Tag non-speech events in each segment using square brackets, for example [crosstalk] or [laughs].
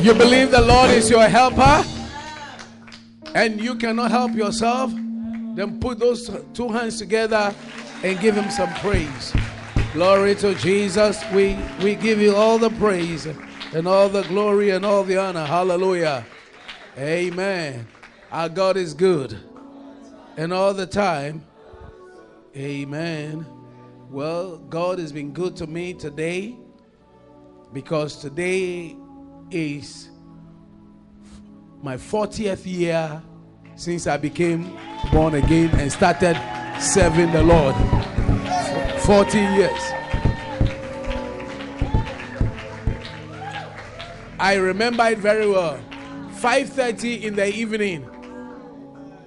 You believe the Lord is your helper and you cannot help yourself? Then put those two hands together and give him some praise. Glory to Jesus. We, we give you all the praise and all the glory and all the honor. Hallelujah. Amen. Our God is good. And all the time. Amen. Well, God has been good to me today because today is my 40th year since I became born again and started serving the Lord. 40 years. I remember it very well. 5:30 in the evening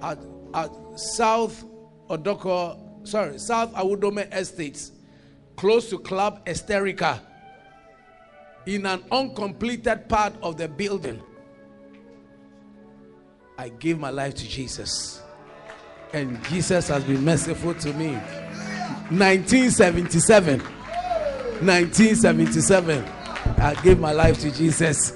at, at South Odorkor, sorry, South Awudome Estates, close to Club Esterica, in an uncompleted part of the building. I gave my life to Jesus. And Jesus has been merciful to me. 1977. 1977. I gave my life to Jesus.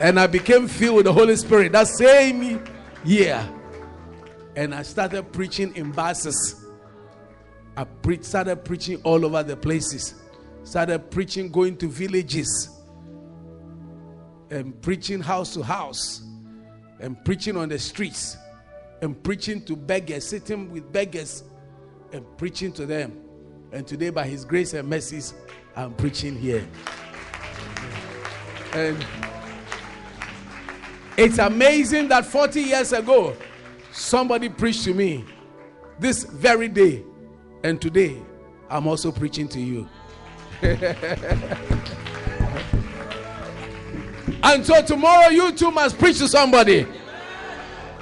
And I became filled with the Holy Spirit that same year. And I started preaching in buses. I pre- started preaching all over the places. Started preaching, going to villages and preaching house to house and preaching on the streets and preaching to beggars, sitting with beggars and preaching to them. And today, by His grace and mercies, I'm preaching here. And it's amazing that 40 years ago, somebody preached to me this very day. And today, I'm also preaching to you. [laughs] And so tomorrow you too must preach to somebody.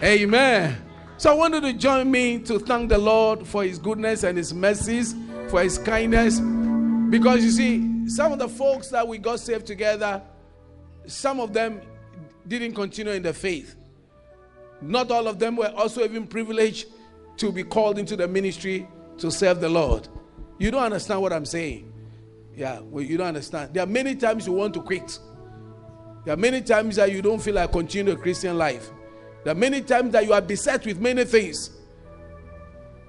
Amen. So I want you to join me to thank the Lord for his goodness and his mercies, for his kindness. Because you see, some of the folks that we got saved together, some of them didn't continue in the faith. Not all of them were also even privileged to be called into the ministry to serve the Lord. You don't understand what I'm saying. Yeah, well, you don't understand. There are many times you want to quit. There are many times that you don't feel like continuing a Christian life. There are many times that you are beset with many things.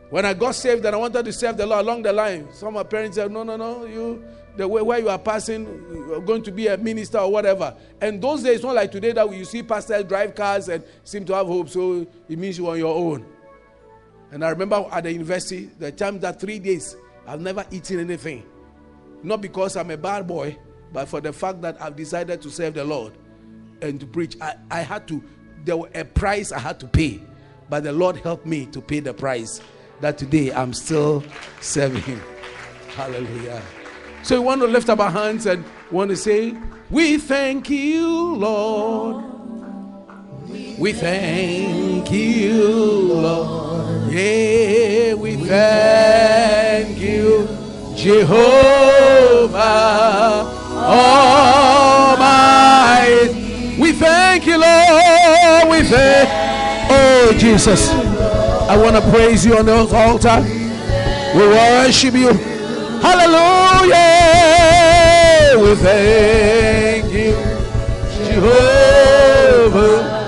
When I got saved and I wanted to serve the Lord along the line, some of my parents said, No, no, no, you the way where you are passing, you're going to be a minister or whatever. And those days, not like today that you see pastors drive cars and seem to have hope, so it means you're on your own. And I remember at the university, the time that three days, I've never eaten anything. Not because I'm a bad boy, but for the fact that I've decided to serve the Lord and to preach. I, I had to, there was a price I had to pay, but the Lord helped me to pay the price that today I'm still serving Him. Hallelujah. So we want to lift up our hands and want to say, We thank you, Lord. We thank you, Lord. Yeah, we thank you, Jehovah Almighty. Oh, we thank you, Lord. We thank. Oh, Jesus. I want to praise you on the altar. We worship you. Hallelujah. We thank you, Jehovah.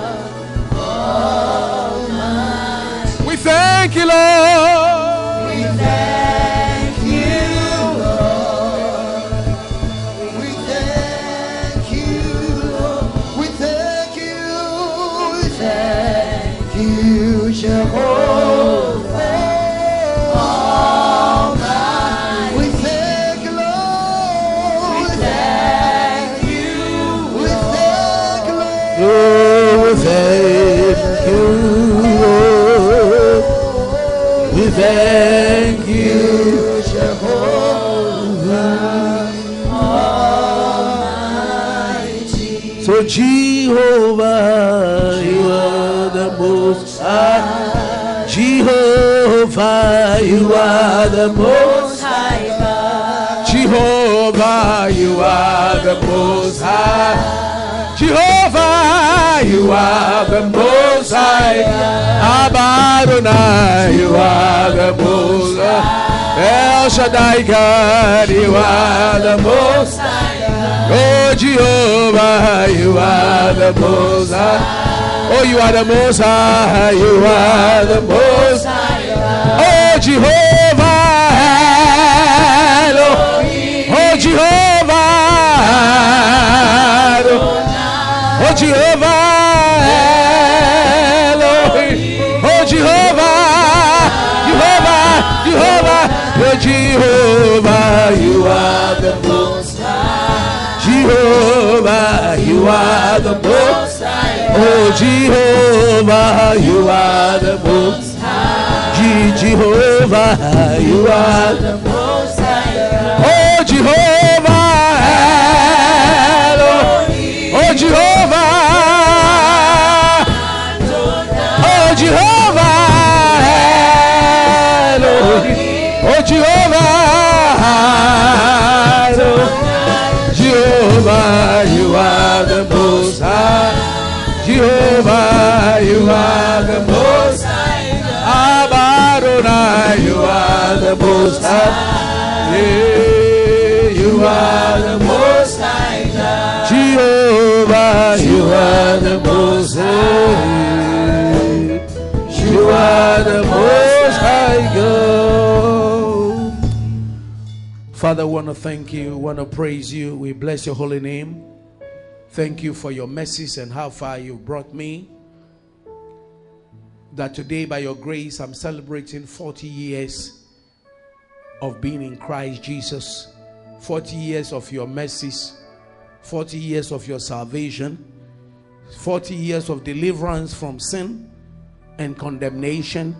The most high. Jehovah, you are the most high. Jehovah, you are the most high. Abadonai, you are the most high. El Shaddai God, you are the most high. Oh Jehovah, you are the most high. Oh, you are the most high. You are the most high. Oh Jehovah, Elohim. oh Jehovah, oh Jehovah, Elohim. oh Jehovah, Jehovah, Jehovah, oh Jehovah, you are the most Jehovah, you are the most high. Oh Jehovah, you are the most Je- Jehovah, you are the most Oh Father, we want to thank you, want to praise you. We bless your holy name. Thank you for your mercies and how far you've brought me. That today, by your grace, I'm celebrating 40 years of being in Christ Jesus, 40 years of your mercies, 40 years of your salvation, 40 years of deliverance from sin and condemnation,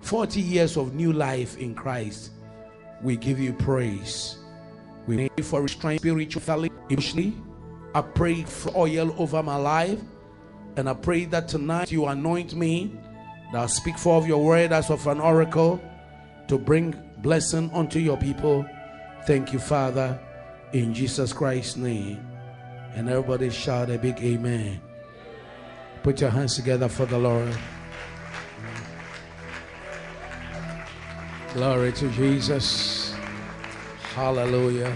40 years of new life in Christ. We give you praise. We you for restoring spiritually, emotionally. I pray for oil over my life. And I pray that tonight you anoint me, that I'll speak forth your word as of an oracle to bring blessing unto your people. Thank you, Father, in Jesus Christ's name. And everybody shout a big amen. Put your hands together for the Lord. Glory to Jesus. Hallelujah.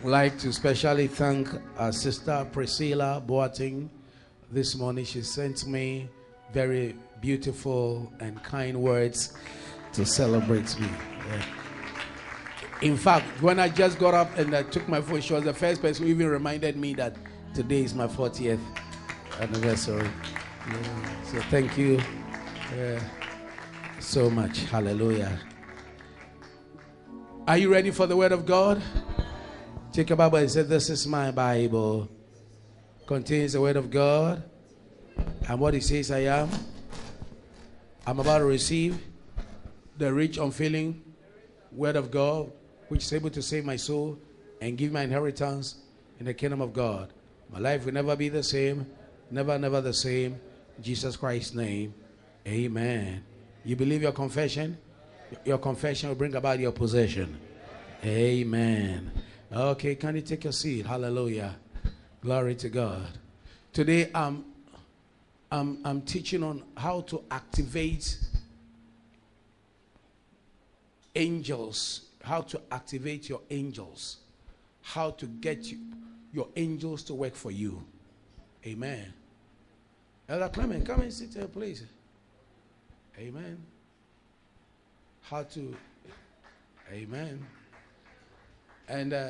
I'd like to specially thank our sister Priscilla Boateng. This morning she sent me very beautiful and kind words to celebrate me. Yeah. In fact, when I just got up and I took my phone, she was the first person who even reminded me that today is my 40th anniversary. Yeah. So thank you yeah, so much. Hallelujah. Are you ready for the word of God? Take your Bible and say, This is my Bible. Contains the word of God. And what it says I am. I'm about to receive the rich, unfailing word of God, which is able to save my soul and give my inheritance in the kingdom of God. My life will never be the same, never, never the same. In Jesus Christ's name, amen. You believe your confession? Your confession will bring about your possession. Amen. Okay, can you take your seat? Hallelujah. Glory to God. Today I'm, I'm, I'm teaching on how to activate angels, how to activate your angels, how to get you, your angels to work for you. Amen. Elder Clement, come and sit here, please. Amen. How to, amen. And uh,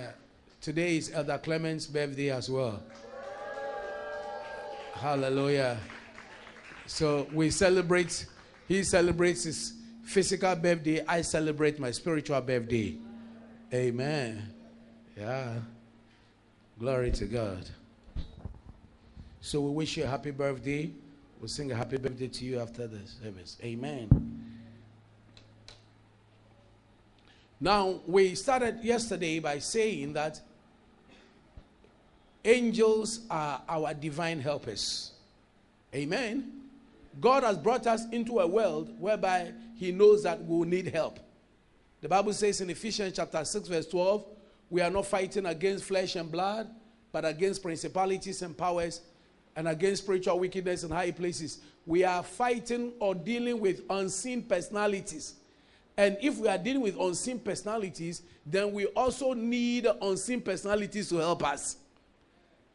today is Elder Clement's birthday as well. Hallelujah. So we celebrate, he celebrates his physical birthday, I celebrate my spiritual birthday. Amen. Yeah. Glory to God. So we wish you a happy birthday. We'll sing a happy birthday to you after the service. Amen. Now, we started yesterday by saying that angels are our divine helpers. Amen. God has brought us into a world whereby He knows that we will need help. The Bible says in Ephesians chapter 6, verse 12, we are not fighting against flesh and blood, but against principalities and powers and against spiritual wickedness in high places. We are fighting or dealing with unseen personalities And if we are dealing with unseen personalities, then we also need unseen personalities to help us.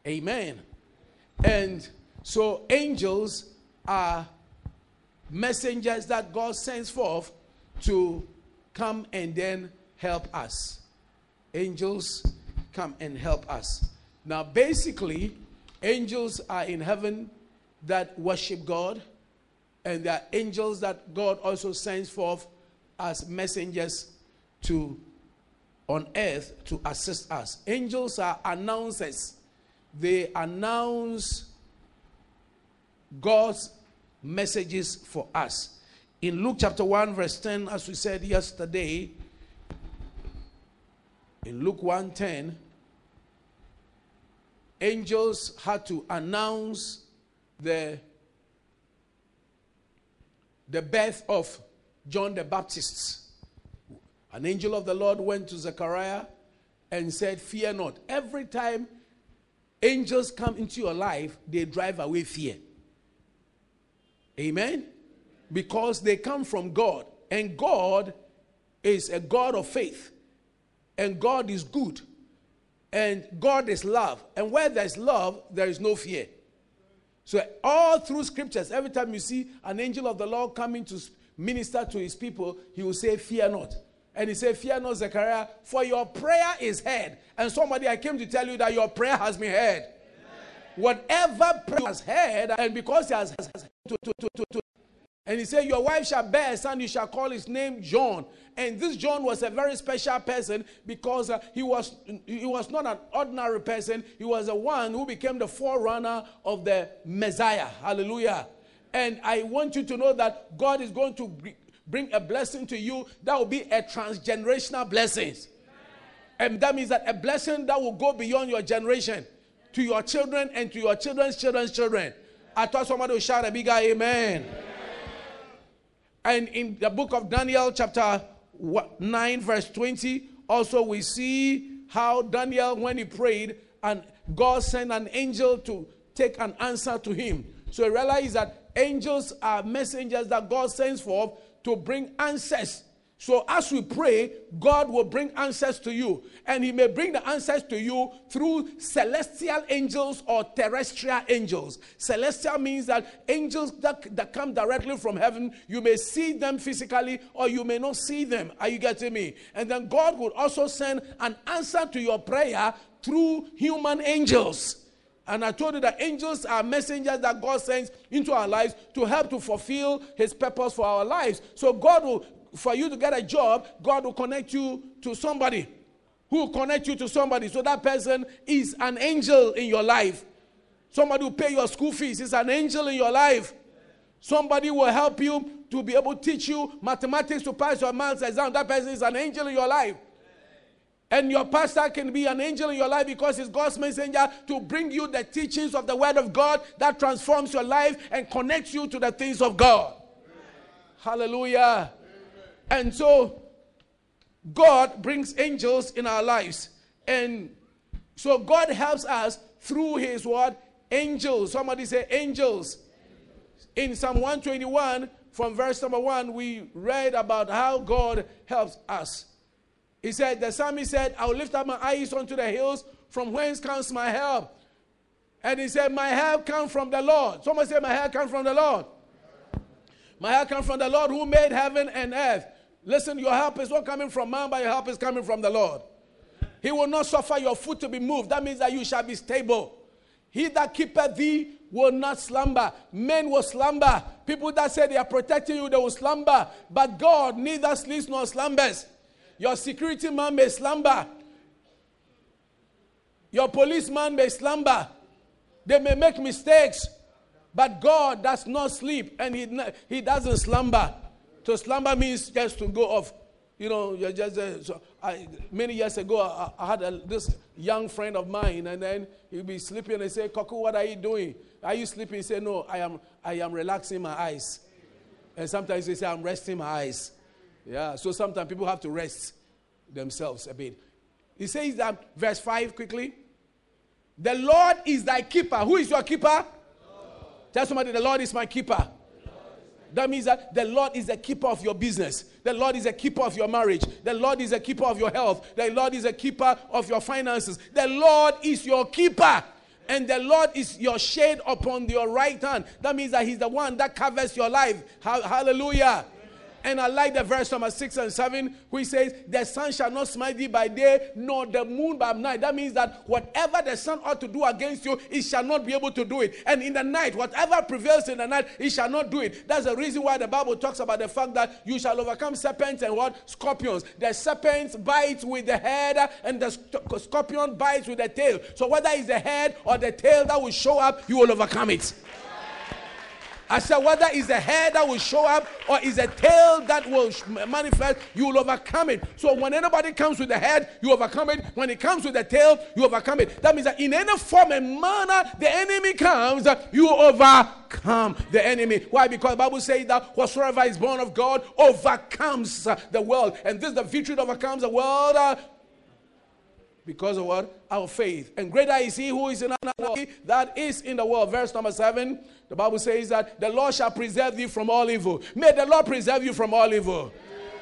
Amen. And so angels are messengers that God sends forth to come and then help us. Angels come and help us. Now, basically, angels are in heaven that worship God, and there are angels that God also sends forth as messengers to on earth to assist us. Angels are announcers. They announce God's messages for us. In Luke chapter 1 verse 10 as we said yesterday in Luke 1:10 angels had to announce the the birth of John the Baptist. An angel of the Lord went to Zechariah and said, Fear not. Every time angels come into your life, they drive away fear. Amen? Because they come from God. And God is a God of faith. And God is good. And God is love. And where there's love, there is no fear. So, all through scriptures, every time you see an angel of the Lord coming to minister to his people, he will say, Fear not. And he said, Fear not, Zechariah, for your prayer is heard. And somebody, I came to tell you that your prayer has been heard. Amen. Whatever prayer has heard, and because he has, has, to, to, to, to, and he said, Your wife shall bear a son, you shall call his name John. And this John was a very special person because uh, he, was, he was not an ordinary person. He was the one who became the forerunner of the Messiah. Hallelujah. And I want you to know that God is going to bring a blessing to you that will be a transgenerational blessing. And that means that a blessing that will go beyond your generation to your children and to your children's children's children. I thought somebody would shout a big amen. amen. And in the book of Daniel, chapter 9, verse 20, also we see how Daniel, when he prayed, and God sent an angel to take an answer to him. So realize that angels are messengers that God sends forth to bring answers. So as we pray, God will bring answers to you. And He may bring the answers to you through celestial angels or terrestrial angels. Celestial means that angels that, that come directly from heaven, you may see them physically or you may not see them. Are you getting me? And then God will also send an answer to your prayer through human angels. And I told you that angels are messengers that God sends into our lives to help to fulfill his purpose for our lives. So God will, for you to get a job, God will connect you to somebody who will connect you to somebody. So that person is an angel in your life. Somebody will pay your school fees, is an angel in your life. Somebody will help you to be able to teach you mathematics to pass your maths exam. That person is an angel in your life. And your pastor can be an angel in your life because he's God's messenger to bring you the teachings of the Word of God that transforms your life and connects you to the things of God. Hallelujah. And so, God brings angels in our lives. And so, God helps us through His word, angels. Somebody say angels. In Psalm 121, from verse number 1, we read about how God helps us. He said, the psalmist said, I will lift up my eyes unto the hills, from whence comes my help. And he said, My help comes from the Lord. Someone said, My help comes from the Lord. My help comes from the Lord who made heaven and earth. Listen, your help is not coming from man, but your help is coming from the Lord. He will not suffer your foot to be moved. That means that you shall be stable. He that keepeth thee will not slumber. Men will slumber. People that say they are protecting you, they will slumber. But God neither sleeps nor slumbers. Your security man may slumber. Your policeman may slumber. They may make mistakes. But God does not sleep and He, he doesn't slumber. To slumber means just to go off. You know, you're just uh, so I, many years ago, I, I had a, this young friend of mine, and then he'd be sleeping, and I say, "Koku, what are you doing? Are you sleeping?" He say, "No, I am. I am relaxing my eyes." And sometimes he say, "I'm resting my eyes." Yeah, so sometimes people have to rest themselves a bit. He says that, verse 5 quickly. The Lord is thy keeper. Who is your keeper? Tell somebody, the Lord is my keeper. That means that the Lord is the keeper of your business. The Lord is a keeper of your marriage. The Lord is a keeper of your health. The Lord is a keeper of your finances. The Lord is your keeper. And the Lord is your shade upon your right hand. That means that He's the one that covers your life. Hallelujah. And I like the verse number six and seven, which says, The sun shall not smite thee by day, nor the moon by night. That means that whatever the sun ought to do against you, it shall not be able to do it. And in the night, whatever prevails in the night, it shall not do it. That's the reason why the Bible talks about the fact that you shall overcome serpents and what? Scorpions. The serpents bite with the head, and the scorpion bites with the tail. So whether it's the head or the tail that will show up, you will overcome it. I said, whether it's a head that will show up or is a tail that will manifest, you will overcome it. So when anybody comes with the head, you overcome it. When it comes with the tail, you overcome it. That means that in any form and manner the enemy comes, you overcome the enemy. Why? Because the Bible says that whatsoever is born of God overcomes the world. And this the victory that overcomes the world. Uh, Because of what? Our faith. And greater is he who is in our that is in the world. Verse number seven. The Bible says that the Lord shall preserve thee from all evil. May the Lord preserve you from all evil.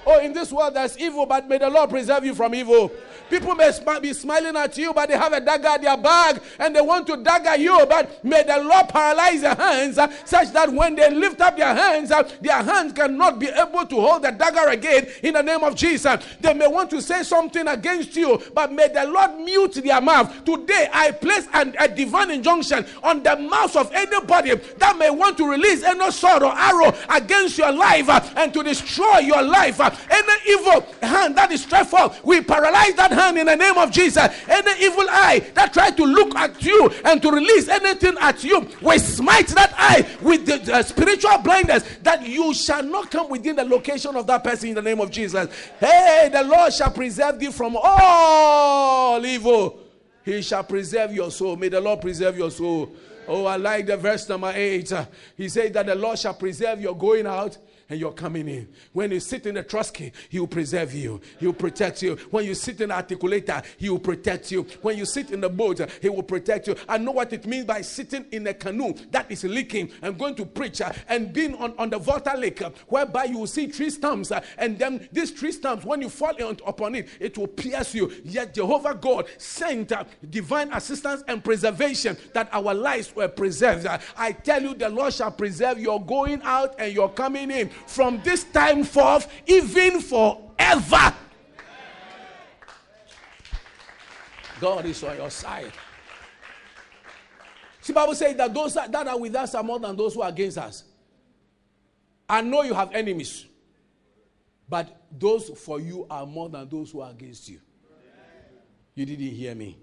Oh, in this world there's evil, but may the Lord preserve you from evil. People may be smiling at you, but they have a dagger at their bag and they want to dagger you. But may the Lord paralyze their hands uh, such that when they lift up their hands, uh, their hands cannot be able to hold the dagger again in the name of Jesus. They may want to say something against you, but may the Lord mute their mouth. Today, I place an, a divine injunction on the mouth of anybody that may want to release any sword or arrow against your life uh, and to destroy your life. Any evil hand that is stretched we paralyze that hand in the name of Jesus. Any evil eye that tries to look at you and to release anything at you, we smite that eye with the uh, spiritual blindness that you shall not come within the location of that person in the name of Jesus. Hey, the Lord shall preserve thee from all evil. He shall preserve your soul. May the Lord preserve your soul. Oh, I like the verse number eight. He said that the Lord shall preserve your going out and you're coming in. When you sit in the trusky, He will preserve you, He will protect you. When you sit in the articulator, He will protect you. When you sit in the boat, He will protect you. I know what it means by sitting in a canoe that is leaking and going to preach uh, and being on, on the Volta Lake, uh, whereby you will see tree stumps, uh, and then these tree stumps, when you fall upon it, it will pierce you. Yet Jehovah God sent divine assistance and preservation that our lives were preserved. I tell you, the Lord shall preserve your going out and your coming in from this time forth, even forever. God is on your side. See, Bible says that those that are with us are more than those who are against us. I know you have enemies, but those for you are more than those who are against you. You didn't hear me.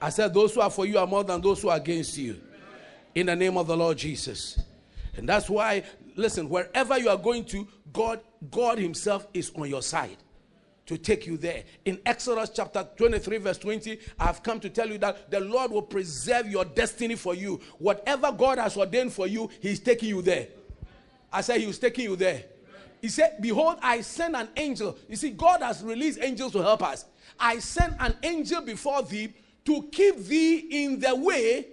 I said, Those who are for you are more than those who are against you. In the name of the Lord Jesus. And that's why listen, wherever you are going to, God, God Himself is on your side to take you there. In Exodus chapter 23, verse 20, I've come to tell you that the Lord will preserve your destiny for you. Whatever God has ordained for you, He's taking you there. I said He was taking you there. He said, Behold, I send an angel. You see, God has released angels to help us. I send an angel before thee to keep thee in the way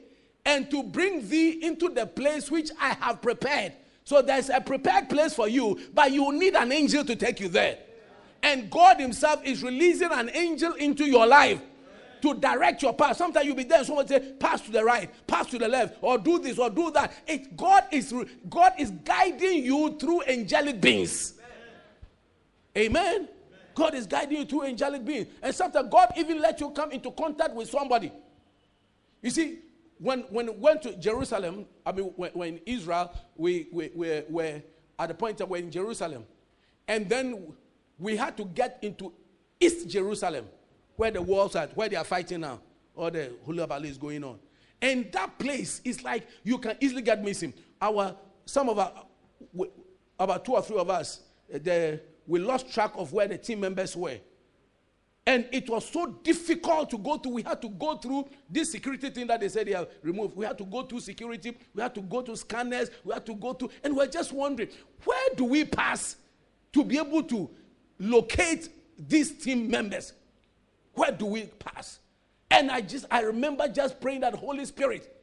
and to bring thee into the place which I have prepared. So there's a prepared place for you, but you need an angel to take you there. And God Himself is releasing an angel into your life to direct your path. Sometimes you'll be there, someone say, pass to the right, pass to the left, or do this or do that. It, God is God is guiding you through angelic beings. Amen. Amen. God is guiding you through angelic beings. And sometimes God even let you come into contact with somebody. You see, when, when we went to Jerusalem, I mean, when, when Israel, we, we, we were at the point that we're in Jerusalem. And then we had to get into East Jerusalem, where the walls are, where they are fighting now, or the Hula Valley is going on. And that place is like you can easily get missing. Our some of our about two or three of us, the, we lost track of where the team members were. And it was so difficult to go through. We had to go through this security thing that they said they have removed. We had to go through security. We had to go to scanners. We had to go to, and we're just wondering, where do we pass to be able to locate these team members? Where do we pass? And I just, I remember just praying that Holy Spirit.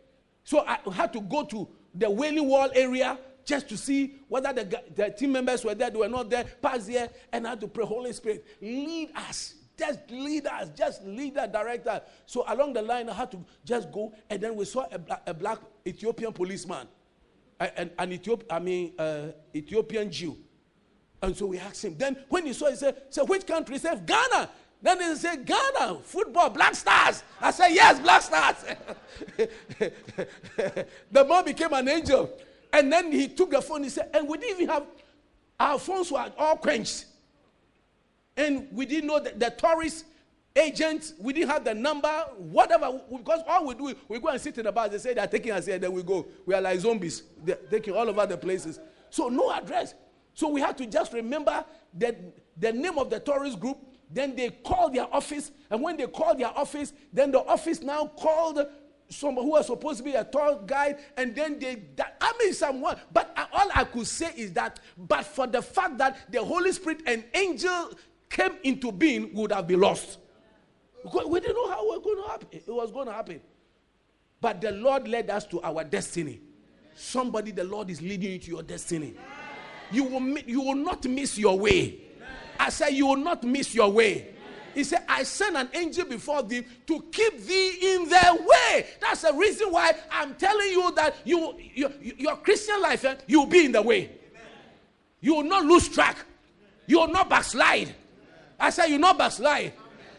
So I had to go to the Wailing Wall area just to see whether the, the team members were there, they were not there. Pass here and I had to pray, Holy Spirit, lead us. Just lead us, just lead us, direct. So along the line, I had to just go, and then we saw a, a black Ethiopian policeman, an, an Ethiop, I mean, uh, Ethiopian Jew. And so we asked him. Then when he saw, he said, so which country? He said, Ghana. Then he said, Ghana, football, Black Stars. I said, yes, Black Stars. [laughs] the man became an angel. And then he took the phone, he said, and we didn't even have, our phones were all quenched. And we didn't know that the tourist agents, we didn't have the number, whatever, because all we do, we go and sit in the bus, they say they're taking us here, then we go. We are like zombies, they're taking all over the places. So no address. So we had to just remember that the name of the tourist group, then they called their office, and when they called their office, then the office now called someone who was supposed to be a tour guide, and then they, that, I mean, someone, but all I could say is that, but for the fact that the Holy Spirit and angel came into being, would have been lost. Because we didn't know how it was going to happen. It was going to happen. But the Lord led us to our destiny. Somebody, the Lord is leading you to your destiny. You will, you will not miss your way. I said, You will not miss your way. He said, I send an angel before thee to keep thee in their way. That's the reason why I'm telling you that you, your, your Christian life, eh, you'll be in the way. You will not lose track. You will not backslide. I said, You will not backslide.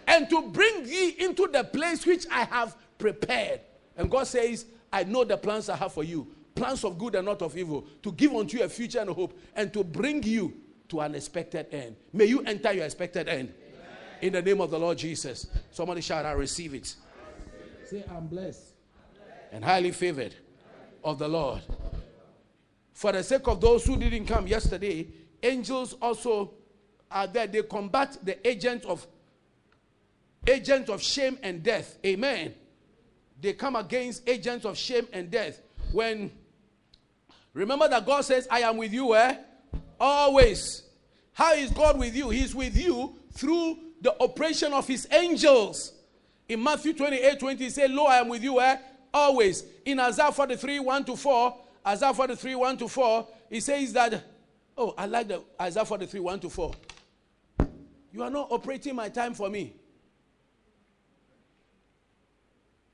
And to bring thee into the place which I have prepared. And God says, I know the plans I have for you plans of good and not of evil, to give unto you a future and a hope, and to bring you to an expected end. May you enter your expected end. In the name of the Lord Jesus. Somebody shout, I receive it. Say, I'm blessed and highly favored of the Lord. For the sake of those who didn't come yesterday, angels also are there. They combat the agent of agent of shame and death. Amen. They come against agents of shame and death. When remember that God says, I am with you, eh? Always. How is God with you? He's with you through the operation of his angels. In Matthew 28 20, he said, Lo, I am with you, eh? Always. In Isaiah 43 1 to 4, Isaiah 43 1 to 4, he says that, oh, I like the Isaiah 43 1 to 4. You are not operating my time for me.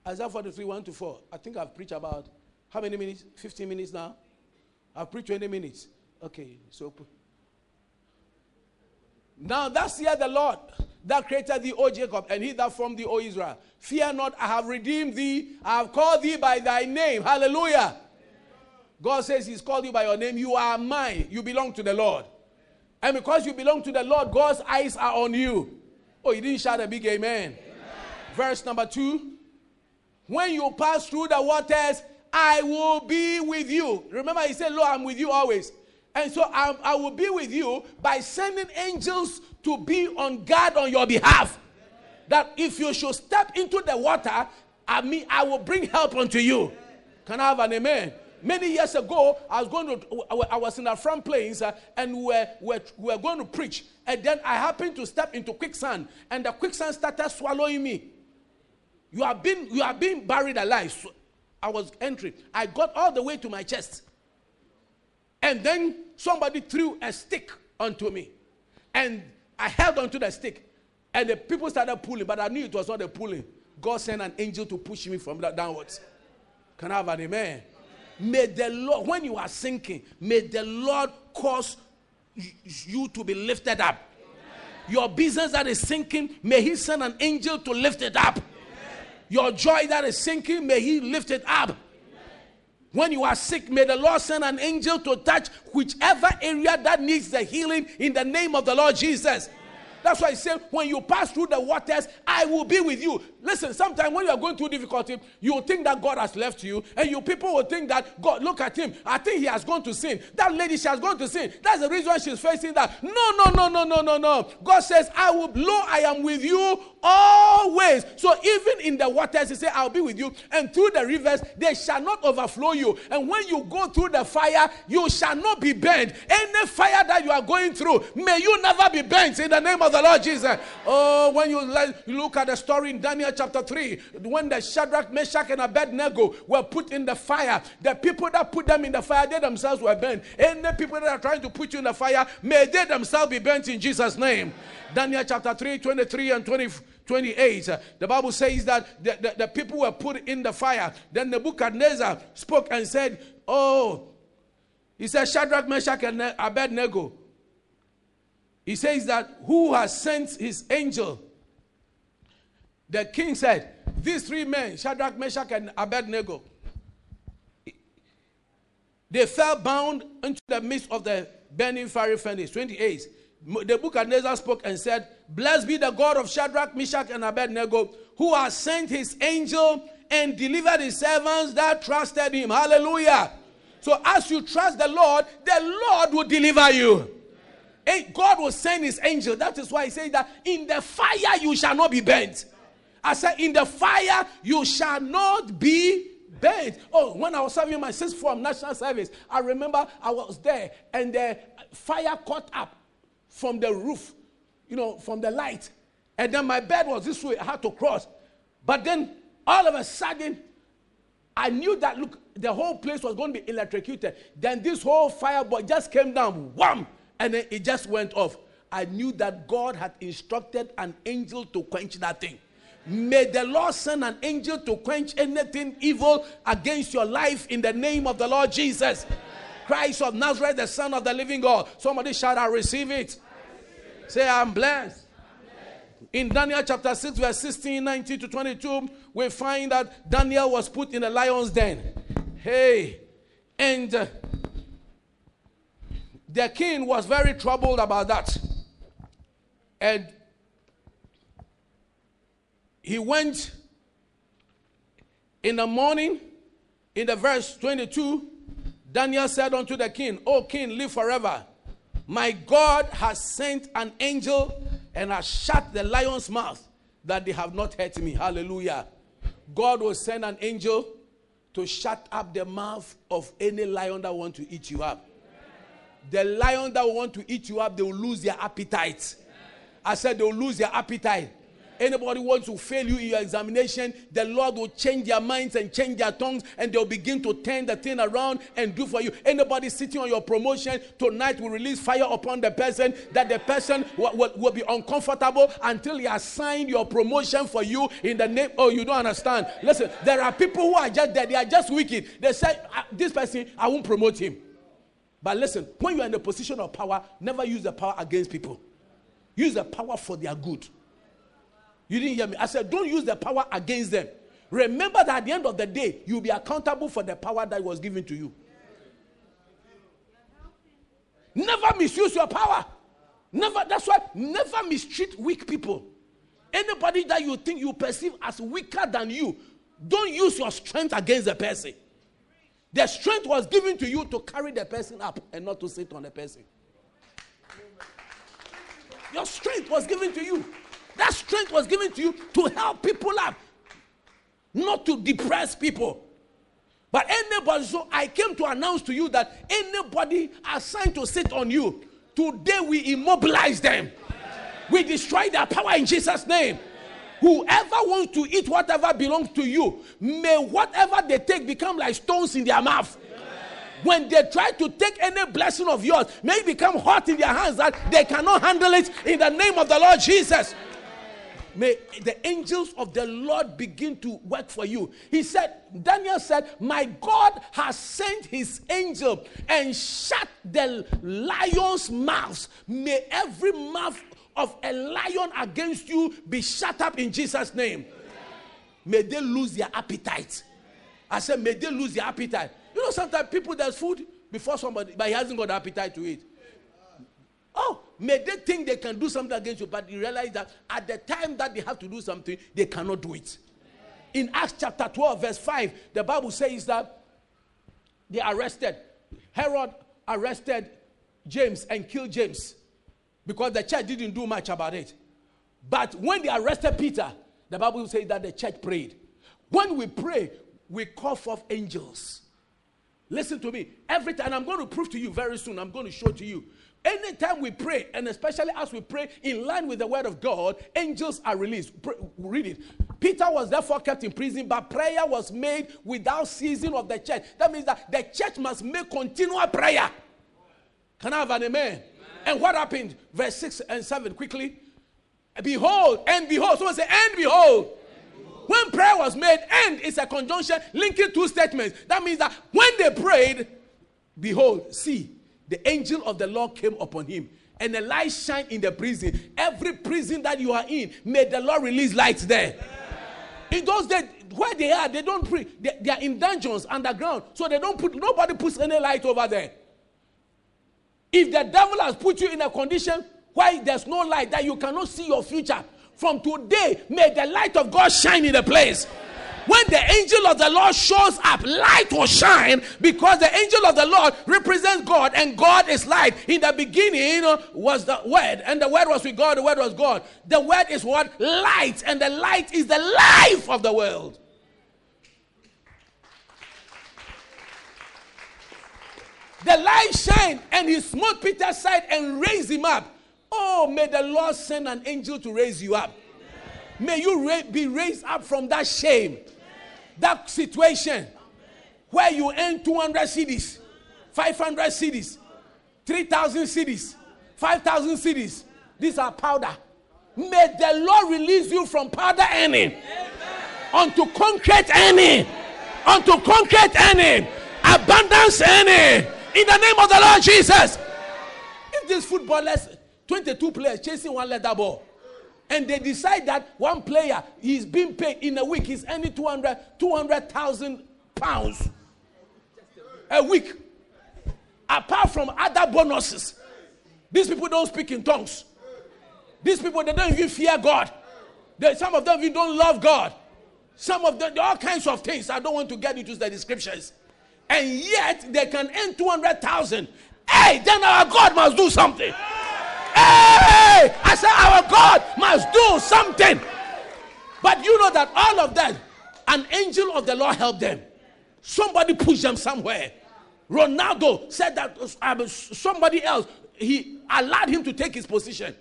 Isaiah 43 1 to 4. I think I've preached about how many minutes? 15 minutes now? I've preached 20 minutes. Okay, so. Now that's here the Lord that created thee, O Jacob, and he that formed thee, O Israel. Fear not, I have redeemed thee, I have called thee by thy name. Hallelujah. God says He's called you by your name. You are mine. You belong to the Lord. And because you belong to the Lord, God's eyes are on you. Oh, you didn't shout a big amen. Verse number two. When you pass through the waters, I will be with you. Remember, he said, Lord, I'm with you always. And so I, I will be with you by sending angels to be on guard on your behalf. That if you should step into the water, I mean, I will bring help unto you. Can I have an amen? Many years ago, I was going to, I was in the Afram Plains uh, and we were, we were, going to preach. And then I happened to step into quicksand, and the quicksand started swallowing me. You are being, you are being buried alive. So I was entering. I got all the way to my chest. And then somebody threw a stick onto me. And I held onto the stick. And the people started pulling, but I knew it was not a pulling. God sent an angel to push me from that downwards. Can I have an amen? May the Lord, when you are sinking, may the Lord cause you to be lifted up. Your business that is sinking, may He send an angel to lift it up. Your joy that is sinking, may He lift it up. When you are sick, may the Lord send an angel to touch whichever area that needs the healing in the name of the Lord Jesus. That's why I said, when you pass through the waters, I will be with you. Listen, sometimes when you are going through difficulty, you think that God has left you, and you people will think that God, look at him. I think he has gone to sin. That lady, she has gone to sin. That's the reason she's facing that. No, no, no, no, no, no, no. God says, I will, lo, I am with you always. So even in the waters, he said, I'll be with you. And through the rivers, they shall not overflow you. And when you go through the fire, you shall not be burned. Any fire that you are going through, may you never be burnt in the name of the Lord Jesus. Oh, when you look at the story in Daniel chapter 3, when the Shadrach, Meshach, and Abednego were put in the fire, the people that put them in the fire, they themselves were burnt. Any people that are trying to put you in the fire, may they themselves be burnt in Jesus' name. Daniel chapter 3, 23 and 20. 28, uh, the Bible says that the, the, the, people were put in the fire. Then Nebuchadnezzar spoke and said, Oh, he said, Shadrach, Meshach, and Abednego. He says that who has sent his angel? The king said, These three men, Shadrach, Meshach, and Abednego, they fell bound into the midst of the burning fiery furnace. 28. The book of Nebuchadnezzar spoke and said, Blessed be the God of Shadrach, Meshach, and Abednego, who has sent his angel and delivered his servants that trusted him. Hallelujah. So as you trust the Lord, the Lord will deliver you. God will send his angel. That is why he says that in the fire you shall not be burnt. I said, in the fire you shall not be burnt. Oh, when I was serving my sixth form national service, I remember I was there and the fire caught up from the roof, you know, from the light. And then my bed was this way, I had to cross. But then all of a sudden, I knew that look, the whole place was going to be electrocuted. Then this whole fireball just came down, wham, and then it just went off. I knew that God had instructed an angel to quench that thing. May the Lord send an angel to quench anything evil against your life in the name of the Lord Jesus. Christ of Nazareth, the Son of the living God. Somebody shout, I receive it. Say, I'm blessed. In Daniel chapter 6, verse 16, 19 to 22, we find that Daniel was put in a lion's den. Hey, and uh, the king was very troubled about that. And he went in the morning, in the verse 22, Daniel said unto the king, O king, live forever. My God has sent an angel and has shut the lion's mouth that they have not hurt me. Hallelujah. God will send an angel to shut up the mouth of any lion that want to eat you up. The lion that want to eat you up, they will lose their appetite. I said they will lose their appetite. Anybody wants to fail you in your examination, the Lord will change their minds and change their tongues, and they'll begin to turn the thing around and do for you. Anybody sitting on your promotion tonight will release fire upon the person that the person will, will, will be uncomfortable until he has signed your promotion for you in the name. Oh, you don't understand. Listen, there are people who are just there, they are just wicked. They say, ah, This person, I won't promote him. But listen, when you are in a position of power, never use the power against people. Use the power for their good. You didn't hear me. I said, don't use the power against them. Remember that at the end of the day, you'll be accountable for the power that was given to you. Never misuse your power. Never, that's why, never mistreat weak people. Anybody that you think you perceive as weaker than you, don't use your strength against the person. The strength was given to you to carry the person up and not to sit on the person. Your strength was given to you. That strength was given to you to help people up, not to depress people. But anybody, so I came to announce to you that anybody assigned to sit on you, today we immobilize them. We destroy their power in Jesus' name. Whoever wants to eat whatever belongs to you, may whatever they take become like stones in their mouth. When they try to take any blessing of yours, may it become hot in their hands that they cannot handle it in the name of the Lord Jesus. May the angels of the Lord begin to work for you. He said, Daniel said, My God has sent his angel and shut the lion's mouths. May every mouth of a lion against you be shut up in Jesus' name. May they lose their appetite. I said, May they lose their appetite. You know, sometimes people, there's food before somebody, but he hasn't got appetite to eat. Oh, may they think they can do something against you, but you realize that at the time that they have to do something, they cannot do it. In Acts chapter 12, verse 5, the Bible says that they arrested, Herod arrested James and killed James because the church didn't do much about it. But when they arrested Peter, the Bible says that the church prayed. When we pray, we call forth angels. Listen to me. Every time, I'm going to prove to you very soon, I'm going to show to you anytime we pray, and especially as we pray in line with the word of God, angels are released. Pr- read it. Peter was therefore kept in prison, but prayer was made without ceasing of the church. That means that the church must make continual prayer. Can I have an amen? amen? And what happened? Verse 6 and 7, quickly. Behold, and behold. Someone say, and behold. When prayer was made, and is a conjunction linking two statements. That means that when they prayed, behold, see, the angel of the Lord came upon him. And the light shine in the prison. Every prison that you are in, may the Lord release light there. In those days, where they are, they don't pray. They, they are in dungeons underground. So they don't put nobody puts any light over there. If the devil has put you in a condition where there's no light, that you cannot see your future, from today, may the light of God shine in the place. When the angel of the Lord shows up, light will shine because the angel of the Lord represents God and God is light. In the beginning was the Word, and the Word was with God, the Word was God. The Word is what? Light, and the light is the life of the world. The light shined, and he smote Peter's side and raised him up. Oh, may the Lord send an angel to raise you up. May you ra- be raised up from that shame, that situation where you earn 200 cedis, 500 cedis, 3,000 cedis, 5,000 cedis. These are powder. May the Lord release you from powder earning onto concrete earning, onto concrete earning, abundance earning. In the name of the Lord Jesus. If these footballers, 22 players chasing one leather ball, and they decide that one player is being paid in a week, he's earning 200 200,000 pounds a week. Apart from other bonuses, these people don't speak in tongues. These people they don't even fear God. They, some of them even don't love God. Some of them all kinds of things. I don't want to get into the descriptions. And yet they can earn 200,000. Hey, then our God must do something. Hey, I said our God must do something. But you know that all of that, an angel of the Lord helped them. Somebody pushed them somewhere. Ronaldo said that um, somebody else, he allowed him to take his position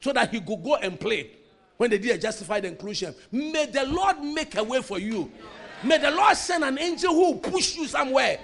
so that he could go and play when they did a justified inclusion. May the Lord make a way for you. May the Lord send an angel who will push you somewhere.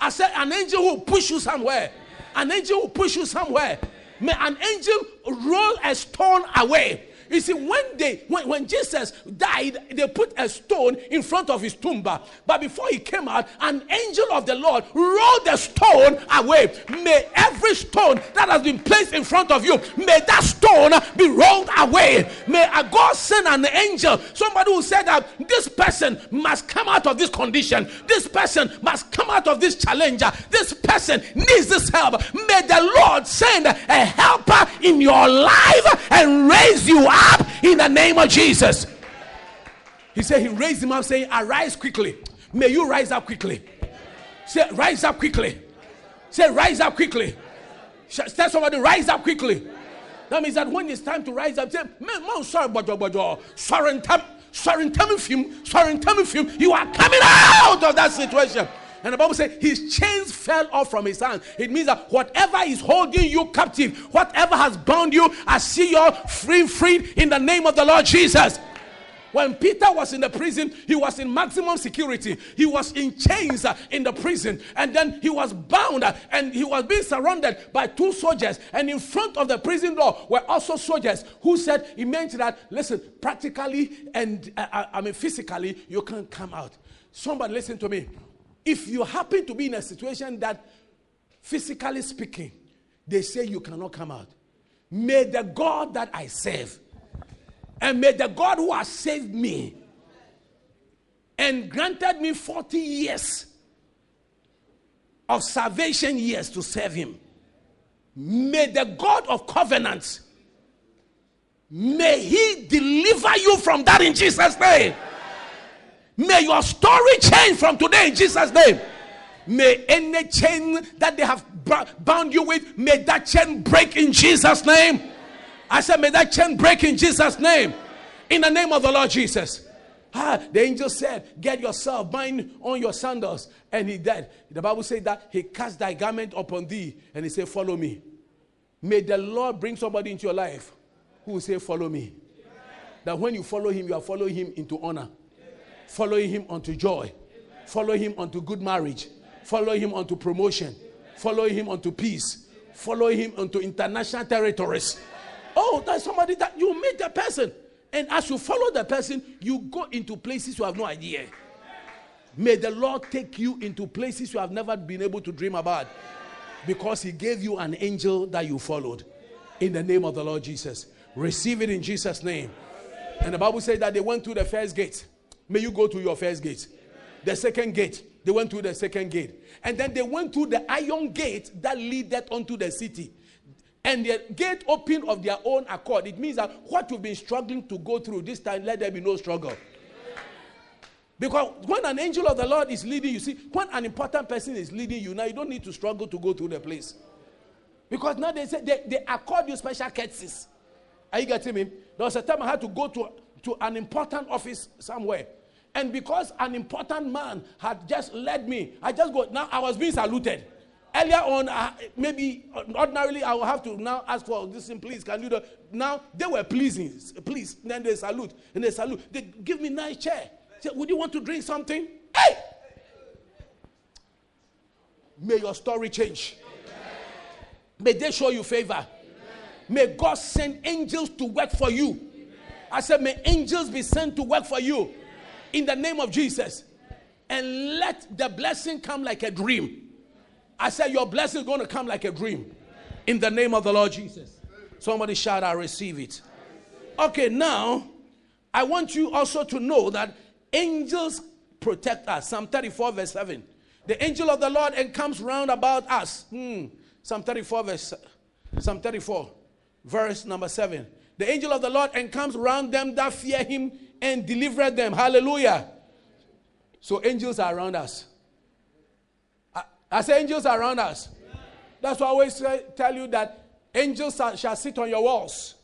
I said, an angel who will push you somewhere. An angel who will push you somewhere. May an angel roll a stone away. You see, when they when, when Jesus died, they put a stone in front of his tomb. But before he came out, an angel of the Lord rolled the stone away. May every stone that has been placed in front of you, may that stone be rolled away. May a God send an angel, somebody who said that this person must come out of this condition, this person must come out of this challenge, this person needs this help. May the Lord send a helper in your life and raise you up in the name of Jesus. He said he raised him up, saying, Arise quickly. May you rise up quickly. Say, Rise up quickly. Say, Rise up quickly. Tell somebody, Rise up quickly. That means that when it's time to rise up, say, Man, sorry, bojo, bojo. Sorry, sorry, sorry. You are coming out of that situation. And the Bible says his chains fell off from his hands. It means that whatever is holding you captive, whatever has bound you, I see you free, freed in the name of the Lord Jesus. When Peter was in the prison, he was in maximum security. He was in chains uh, in the prison. And then he was bound uh, and he was being surrounded by two soldiers. And in front of the prison door were also soldiers who said, He meant that, listen, practically and uh, I mean physically, you can't come out. Somebody listen to me. If you happen to be in a situation that, physically speaking, they say you cannot come out, may the God that I serve and may the God who has saved me and granted me 40 years of salvation years to serve him, may the God of covenants, may he deliver you from that in Jesus' name. May your story change from today in Jesus' name. May any chain that they have bound you with, may that chain break in Jesus' name. I said, may that chain break in Jesus' name. In the name of the Lord Jesus. Ah, the angel said, Get yourself, bind on your sandals. And he did. The Bible said that he cast thy garment upon thee and he said, Follow me. May the Lord bring somebody into your life who will say, Follow me. That when you follow him, you are following him into honor, following him unto joy, following him unto good marriage, following him unto promotion, following him unto peace, following him unto international territories. Oh, that's somebody that you meet the person. And as you follow the person, you go into places you have no idea. May the Lord take you into places you have never been able to dream about because He gave you an angel that you followed. In the name of the Lord Jesus. Receive it in Jesus' name. And the Bible says that they went to the first gate. May you go to your first gate. The second gate, they went to the second gate. And then they went to the iron gate that leaded onto the city. And the gate opened of their own accord. It means that what you've been struggling to go through this time, let there be no struggle. Because when an angel of the Lord is leading you, see, when an important person is leading you, now you don't need to struggle to go through the place. Because now they say they, they accord you special courtesies. Are you getting me? There was a time I had to go to, to an important office somewhere. And because an important man had just led me, I just go, now I was being saluted. Earlier on, maybe ordinarily I will have to now ask for this thing, please. Can you do? Now they were pleasing, please. Then they salute, and they salute. They give me nice chair. Say, would you want to drink something? Hey! May your story change. May they show you favor. May God send angels to work for you. I said, may angels be sent to work for you in the name of Jesus. And let the blessing come like a dream. I said, Your blessing is going to come like a dream in the name of the Lord Jesus. Somebody shout, I receive it. Okay, now I want you also to know that angels protect us. Psalm 34, verse 7. The angel of the Lord encamps round about us. Hmm. Psalm 34, verse Psalm 34, verse number 7. The angel of the Lord encamps round them that fear him and delivered them. Hallelujah. So angels are around us. Say angels are around us. That's why I always tell you that angels shall, shall sit on your walls,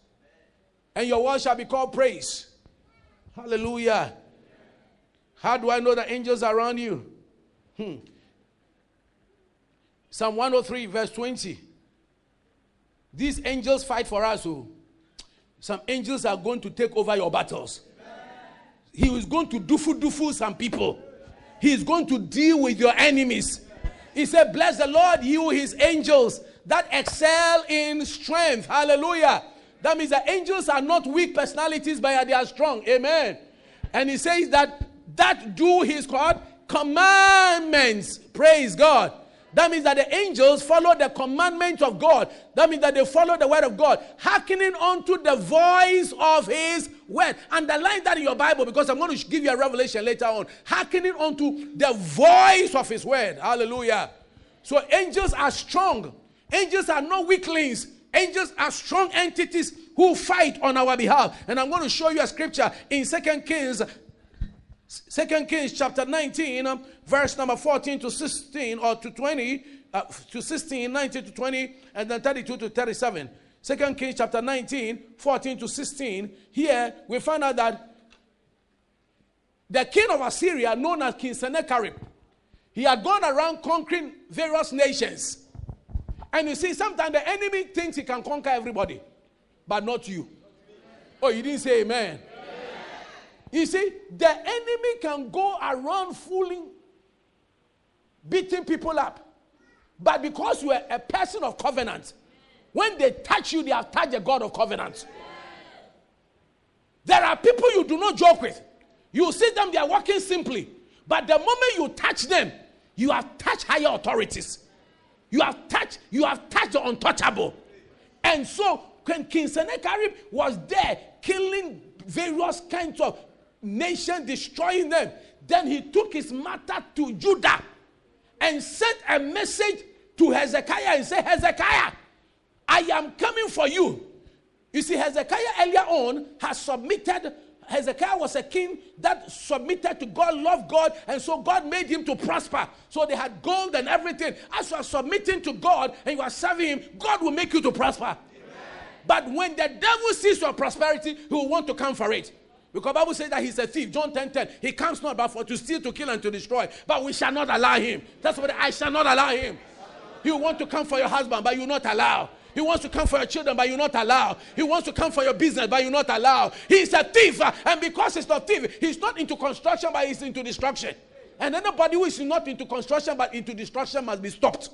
and your walls shall be called praise. Hallelujah. How do I know that angels are around you? Hmm. Psalm 103, verse 20. These angels fight for us. Oh. Some angels are going to take over your battles. He is going to dufu dufu some people. He is going to deal with your enemies. He said, Bless the Lord, you his angels that excel in strength. Hallelujah. That means the angels are not weak personalities, but they are strong. Amen. And he says that that do his God commandments. Praise God. That means that the angels follow the commandments of God. That means that they follow the word of God, hearkening unto the voice of his word. Underline that in your Bible because I'm going to give you a revelation later on. Hearkening unto the voice of his word. Hallelujah. So angels are strong. Angels are not weaklings. Angels are strong entities who fight on our behalf. And I'm going to show you a scripture in Second Kings Second Kings chapter 19, um, verse number 14 to 16 or to 20, uh, to 16, 19 to 20, and then 32 to 37. Second Kings chapter 19, 14 to 16. Here we find out that the king of Assyria, known as King Sennacherib, he had gone around conquering various nations. And you see, sometimes the enemy thinks he can conquer everybody, but not you. Oh, you didn't say amen. You see, the enemy can go around fooling, beating people up. But because you are a person of covenant, when they touch you, they have touched the God of covenant. There are people you do not joke with. You see them, they are walking simply. But the moment you touch them, you have touched higher authorities. You have touched, you have touched the untouchable. And so when King Sennacherib was there killing various kinds of nation, destroying them. Then he took his matter to Judah and sent a message to Hezekiah and said, Hezekiah, I am coming for you. You see, Hezekiah earlier on has submitted. Hezekiah was a king that submitted to God, loved God, and so God made him to prosper. So they had gold and everything. As you are submitting to God and you are serving Him, God will make you to prosper. Amen. But when the devil sees your prosperity, he will want to come for it. Because Bible says that he's a thief. John 10 10. He comes not but for to steal, to kill, and to destroy. But we shall not allow him. That's what I shall not allow him. He want to come for your husband, but you not allow. He wants to come for your children, but you're not allowed. He wants to come for your business, but you're not allowed. He's a thief. uh, And because he's not thief, he's not into construction, but he's into destruction. And anybody who is not into construction, but into destruction must be stopped.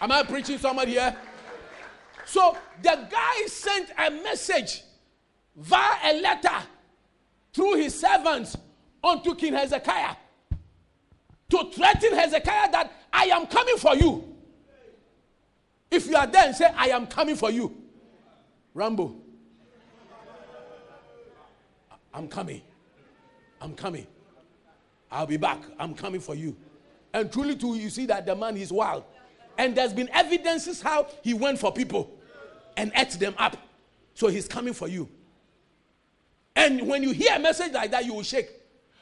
Am I preaching somebody here? So the guy sent a message via a letter through his servants unto King Hezekiah to threaten Hezekiah that I am coming for you. If you are there and say, I am coming for you, Rambo, I'm coming. I'm coming. I'll be back. I'm coming for you. And truly, too, you see that the man is wild. And there's been evidences how he went for people and ate them up. So he's coming for you. And when you hear a message like that, you will shake.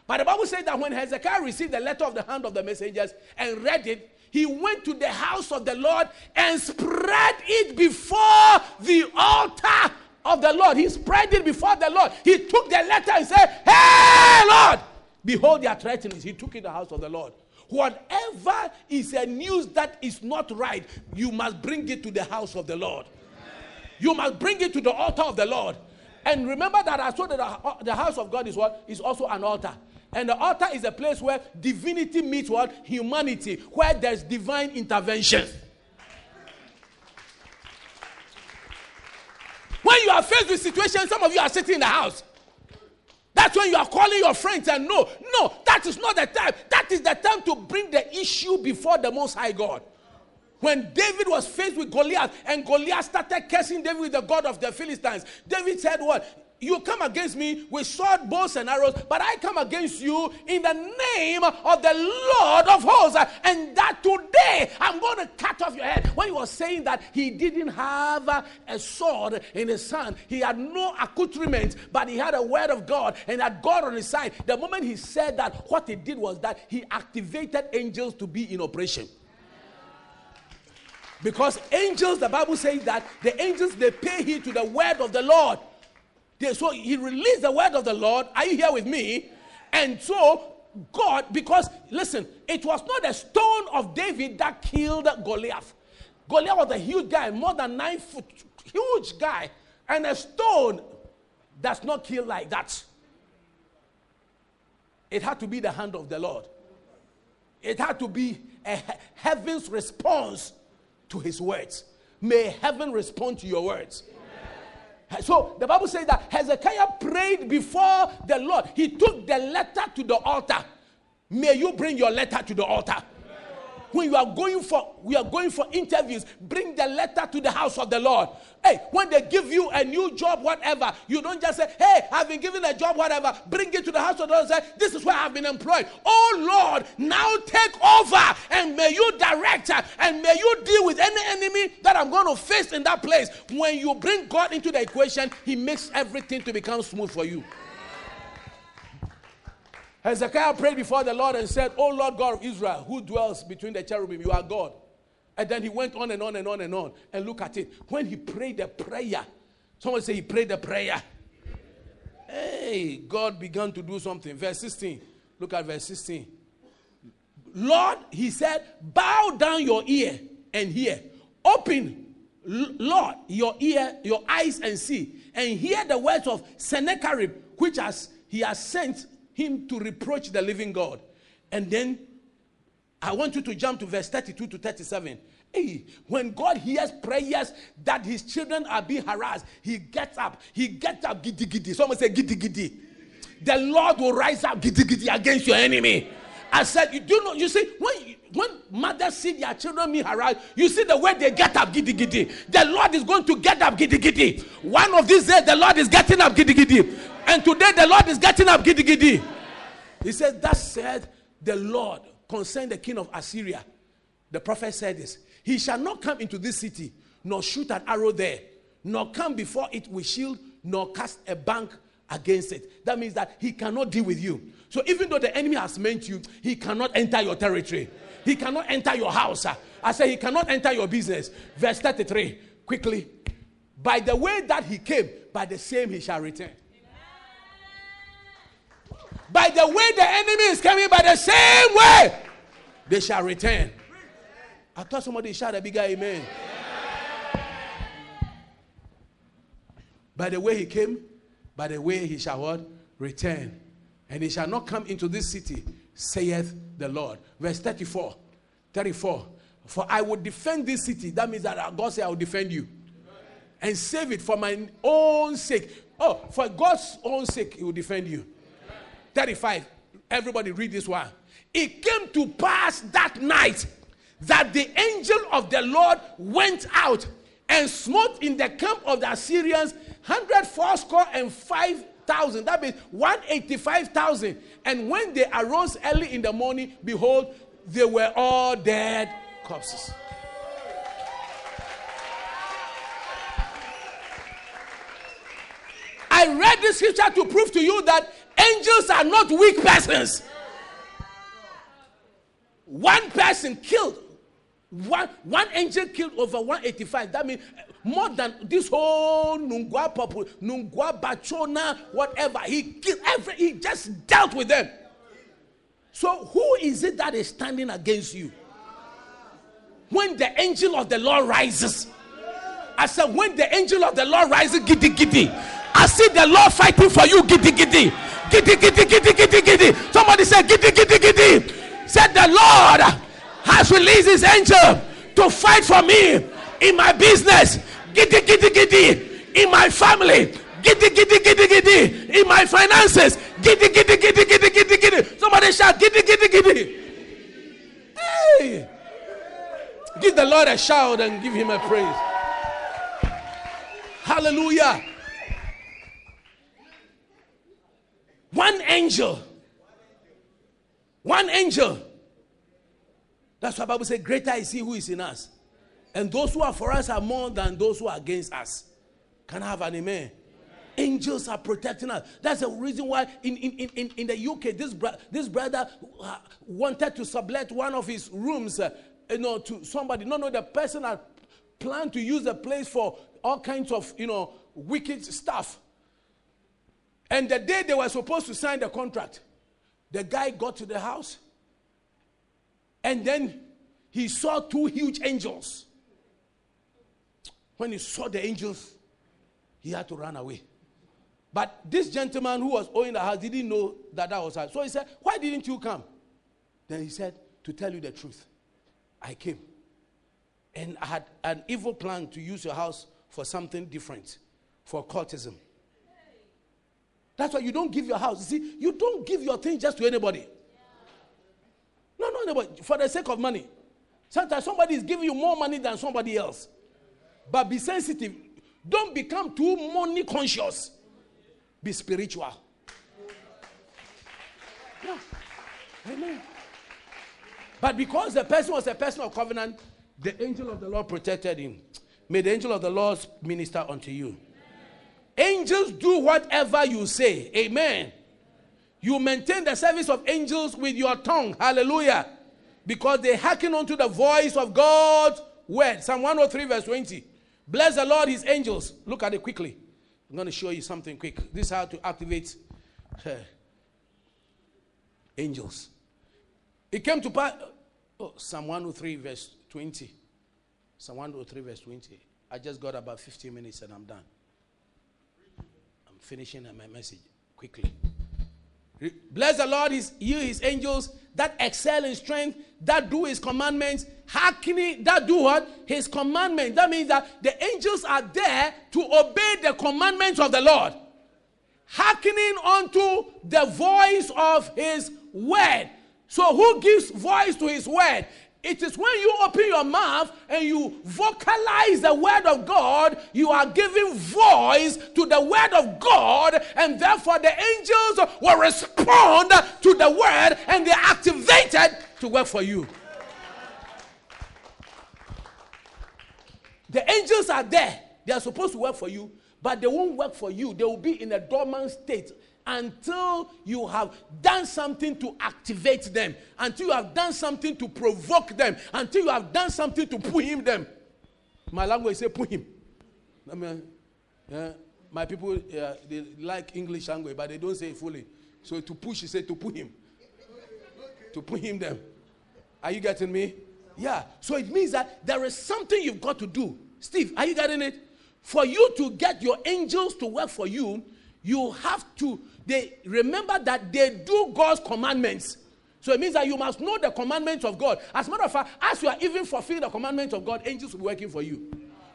But the Bible says that when Hezekiah received the letter of the hand of the messengers and read it, he went to the house of the Lord and spread it before the altar of the Lord. He spread it before the Lord. He took the letter and said, Hey, Lord, behold their threatenings. He took it to the house of the Lord. Whatever is a news that is not right, you must bring it to the house of the Lord. You must bring it to the altar of the Lord. And remember that I told you that the- uh, the house of God is what? Is also an altar. And the altar is a place where divinity meets what? Humanity, where there's divine intervention. When you are faced with situations, some of you are sitting in the house. That's when you are calling your friends and no, no, that is not the time. That is the time to bring the issue before the Most High God. When David was faced with Goliath and Goliath started cursing David with the God of the Philistines, David said, What? You come against me with sword, bows, and arrows, but I come against you in the name of the Lord of hosts. And that today I'm going to cut off your head. When he was saying that he didn't have a sword in his hand, he had no accoutrement, but he had a word of God and had God on his side. The moment he said that, what he did was that he activated angels to be in operation. Because angels, the Bible says that the angels they pay heed to the word of the Lord. They, so he released the word of the Lord. Are you here with me? And so God, because listen, it was not the stone of David that killed Goliath. Goliath was a huge guy, more than nine foot, huge guy, and a stone does not kill like that. It had to be the hand of the Lord. It had to be a heaven's response to his words. May heaven respond to your words. So the Bible says that Hezekiah prayed before the Lord. He took the letter to the altar. May you bring your letter to the altar. When you are going for we are going for interviews, bring the letter to the house of the Lord. Hey, when they give you a new job, whatever, you don't just say, Hey, I've been given a job, whatever. Bring it to the house of the Lord and say, This is where I've been employed. Oh Lord, now take over and may you direct and may you deal with any enemy that I'm going to face in that place. When you bring God into the equation, He makes everything to become smooth for you. Hezekiah prayed before the Lord and said, Oh Lord God of Israel, who dwells between the cherubim, you are God. And then he went on and on and on and on. And look at it. When he prayed the prayer, someone say he prayed the prayer. Hey, God began to do something. Verse 16. Look at verse 16. Lord, he said, bow down your ear and hear. Open, Lord, your ear, your eyes and see, and hear the words of Sennacherib, which has he has sent him to reproach the living God. And then I want you to jump to verse 32 to 37. Hey, when God hears prayers that his children are being harassed, he gets up. He gets up, giddy giddy. Someone say giddy giddy. The Lord will rise up giddy giddy against your enemy. I said, you do know, you see, when when mothers see their children being harassed, you see the way they get up giddy giddy. The Lord is going to get up giddy giddy. One of these days, the Lord is getting up giddy giddy. And today, the Lord is getting up giddy giddy. He says, That said the Lord concerning the king of Assyria. The prophet said this He shall not come into this city, nor shoot an arrow there, nor come before it with shield, nor cast a bank against it. That means that he cannot deal with you. So even though the enemy has meant you, he cannot enter your territory. He cannot enter your house. I say he cannot enter your business. Verse 33, quickly. By the way that he came, by the same he shall return. By the way the enemy is coming, by the same way they shall return. I thought somebody shout a bigger amen. By the way he came, by the way he shall what? Return. And he shall not come into this city, saith the Lord. Verse 34. 34. For I will defend this city. That means that God said, I will defend you. And save it for my own sake. Oh, for God's own sake, he will defend you. 35. Everybody read this one. It came to pass that night that the angel of the Lord went out and smote in the camp of the Assyrians hundred fourscore and five thousand. That means one eighty-five thousand. And when they arose early in the morning, behold, they were all dead corpses. I read this scripture to prove to you that angels are not weak persons. One person killed one, one angel killed over 185. That means eh, more than this whole Nungwa people, Nungwa Bachona, whatever. He killed every, he just dealt with them. So who is it that is standing against you? When the angel of the Lord rises. I said, when the angel of the Lord rises, giddy giddy. I see the Lord fighting for you, giddy giddy. Giddy giddy giddy giddy giddy. Somebody said, giddy giddy giddy. Said the Lord has released his angel to fight for me in my business. Giddy, giddy, giddy. In my family. Giddy, giddy, giddy, giddy. In my finances. Giddy, giddy, giddy, giddy, giddy, giddy. Somebody shout, giddy, giddy, giddy. Hey. Give the Lord a shout and give him a praise. Hallelujah. One angel. One angel that's why Bible says, Greater is he who is in us. And those who are for us are more than those who are against us. Can I have an amen? Angels are protecting us. That's the reason why in, in, in, in the UK, this, bro- this brother uh, wanted to sublet one of his rooms uh, you know, to somebody. No, no, the person had planned to use the place for all kinds of, you know, wicked stuff. And the day they were supposed to sign the contract, the guy got to the house and then he saw two huge angels. When he saw the angels, he had to run away. But this gentleman who was owning the house didn't know that that was her. So he said, Why didn't you come? Then he said, To tell you the truth, I came. And I had an evil plan to use your house for something different, for cultism. That's why you don't give your house. You see, you don't give your thing just to anybody. No, no, but for the sake of money. Sometimes somebody is giving you more money than somebody else. But be sensitive. Don't become too money conscious. Be spiritual. Yeah. Amen. But because the person was a person of covenant, the angel of the Lord protected him. May the angel of the Lord minister unto you. Angels do whatever you say. Amen. You maintain the service of angels with your tongue. Hallelujah. Because they hearken unto the voice of God's word. Psalm 103, verse 20. Bless the Lord, his angels. Look at it quickly. I'm going to show you something quick. This is how to activate uh, angels. It came to pass. Oh, Psalm 103, verse 20. Psalm 103, verse 20. I just got about 15 minutes and I'm done. I'm finishing my message quickly. Bless the Lord, his, you, his angels that excel in strength, that do his commandments, hearkening, that do what? His commandments. That means that the angels are there to obey the commandments of the Lord, hearkening unto the voice of his word. So, who gives voice to his word? It is when you open your mouth and you vocalize the word of God, you are giving voice to the word of God, and therefore the angels will respond to the word and they're activated to work for you. The angels are there, they are supposed to work for you, but they won't work for you. They will be in a dormant state until you have done something to activate them, until you have done something to provoke them, until you have done something to pull him them. My language say pull him. I mean, yeah, my people uh, they like English language, but they don't say fully. So to push, he said to pull him. to pull him them. Are you getting me? Yeah. So it means that there is something you've got to do. Steve, are you getting it? For you to get your angels to work for you, you have to they remember that they do God's commandments. So it means that you must know the commandments of God. As a matter of fact, as you are even fulfilling the commandments of God, angels will be working for you.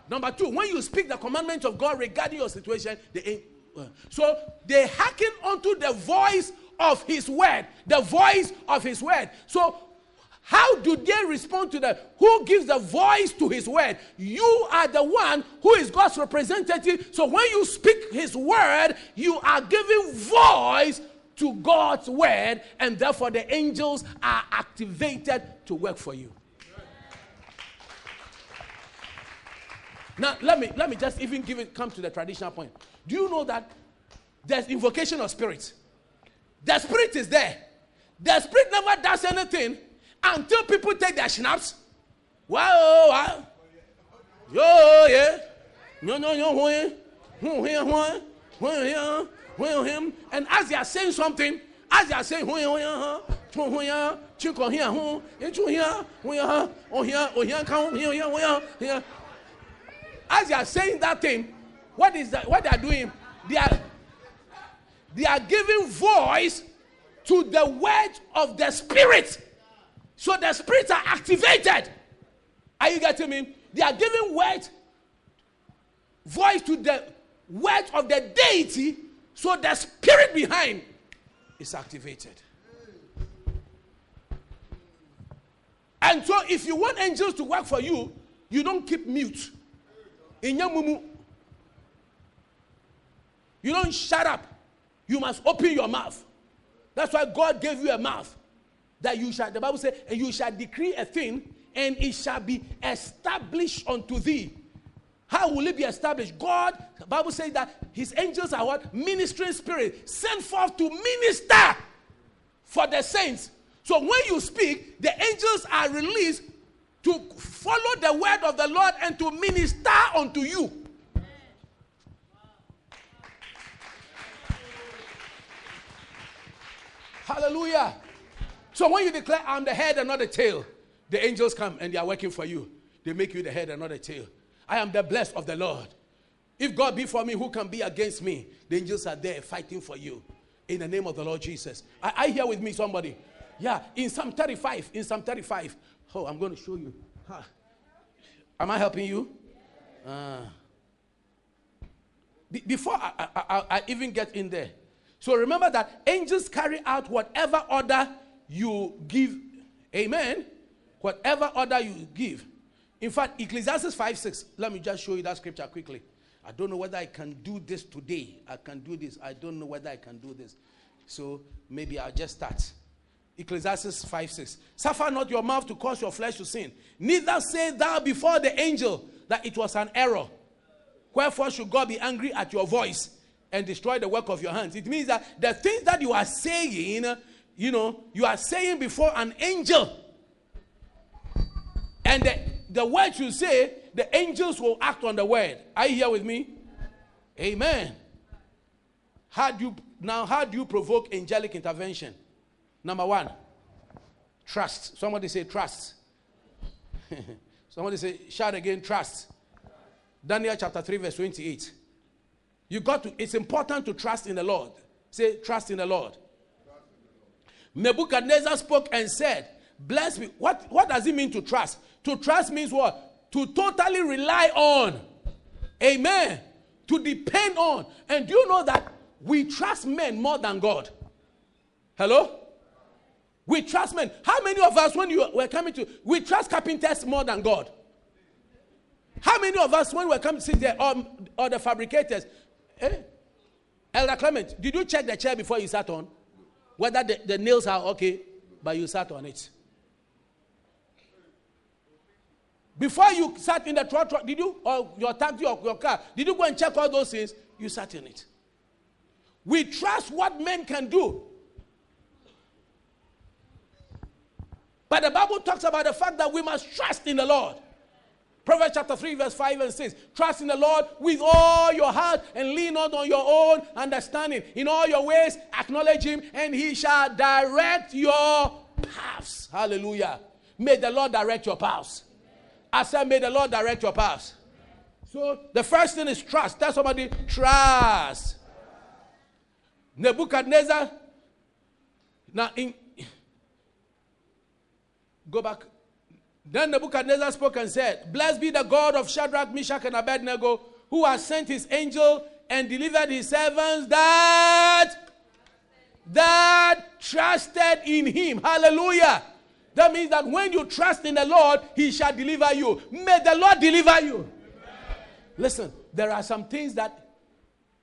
Number two, when you speak the commandments of God regarding your situation, the uh, so they hearken unto the voice of His word, the voice of His word. So how do they respond to that? Who gives the voice to his word? You are the one who is God's representative. So when you speak his word, you are giving voice to God's word, and therefore the angels are activated to work for you. Now, let me let me just even give it come to the traditional point. Do you know that there's invocation of spirits? The spirit is there. The spirit never does anything until people take their schnapps. Wow, oh, wow. Yo, oh, yeah. No, no, no, when, when, when, when, when, him. And as they are saying something, as they are saying, when, when, when, when, chiko here, when, echu here, when, oh here, oh here, oh, come here, here, here, here. As they are saying that thing, what is that? What they are doing? They are, they are giving voice to the word of the spirit. So the spirits are activated. Are you getting me? They are giving word, voice to the word of the deity, so the spirit behind is activated. And so, if you want angels to work for you, you don't keep mute. In your mumu, you don't shut up. You must open your mouth. That's why God gave you a mouth that you shall, the Bible says, and you shall decree a thing, and it shall be established unto thee. How will it be established? God, the Bible says that his angels are what? Ministering spirit, sent forth to minister for the saints. So when you speak, the angels are released to follow the word of the Lord and to minister unto you. Hallelujah. So when you declare, I'm the head and not the tail, the angels come and they are working for you. They make you the head and not the tail. I am the blessed of the Lord. If God be for me, who can be against me? The angels are there fighting for you. In the name of the Lord Jesus. I, I hear with me somebody. Yeah, in Psalm 35, in Psalm 35. Oh, I'm going to show you. Huh. Am I helping you? Uh, be, before I, I, I even get in there. So remember that angels carry out whatever order you give, amen, whatever order you give. In fact, Ecclesiastes 5 6, let me just show you that scripture quickly. I don't know whether I can do this today. I can do this. I don't know whether I can do this. So maybe I'll just start. Ecclesiastes 5 6. Suffer not your mouth to cause your flesh to sin. Neither say thou before the angel that it was an error. Wherefore should God be angry at your voice and destroy the work of your hands? It means that the things that you are saying you know, you are saying before an angel. And the, the words you say, the angels will act on the word. Are you here with me? Amen. How do you now how do you provoke angelic intervention? Number one, trust. Somebody say trust. [laughs] Somebody say, shout again, trust. Daniel chapter 3, verse 28. You got to, it's important to trust in the Lord. Say, trust in the Lord. Nebuchadnezzar spoke and said, Bless me. What, what does it mean to trust? To trust means what? To totally rely on. Amen. To depend on. And do you know that we trust men more than God? Hello? We trust men. How many of us, when you were coming to, we trust carpenters more than God? How many of us, when we come to sit there, or, or the fabricators, eh? Elder Clement, did you check the chair before you sat on? Whether the, the nails are okay, but you sat on it. Before you sat in the truck, truck did you, or your taxi or your car, did you go and check all those things? You sat in it. We trust what men can do. But the Bible talks about the fact that we must trust in the Lord. Proverbs chapter 3, verse 5 and 6. Trust in the Lord with all your heart and lean not on your own understanding. In all your ways, acknowledge Him, and He shall direct your paths. Hallelujah. May the Lord direct your paths. I said, May the Lord direct your paths. So the first thing is trust. Tell somebody, trust. Nebuchadnezzar. Now, in, go back. Then Nebuchadnezzar spoke and said, Blessed be the God of Shadrach, Meshach, and Abednego, who has sent his angel and delivered his servants that that trusted in him. Hallelujah. That means that when you trust in the Lord, he shall deliver you. May the Lord deliver you. Amen. Listen, there are some things that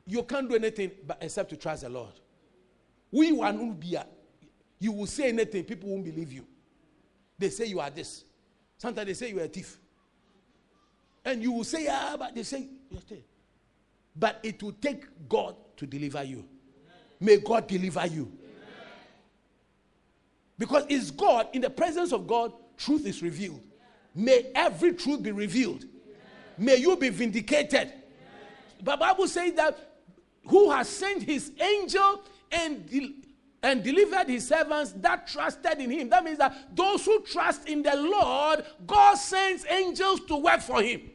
you can't do anything but except to trust the Lord. We will be you will say anything, people won't believe you. They say you are this. Sometimes they say you are a thief. And you will say, yeah, but they say, but it will take God to deliver you. May God deliver you. Because it's God, in the presence of God, truth is revealed. May every truth be revealed. May you be vindicated. The Bible says that who has sent his angel and, de- and delivered his servants that trusted in him. That means that those who trust in the Lord, God sends angels to work for him.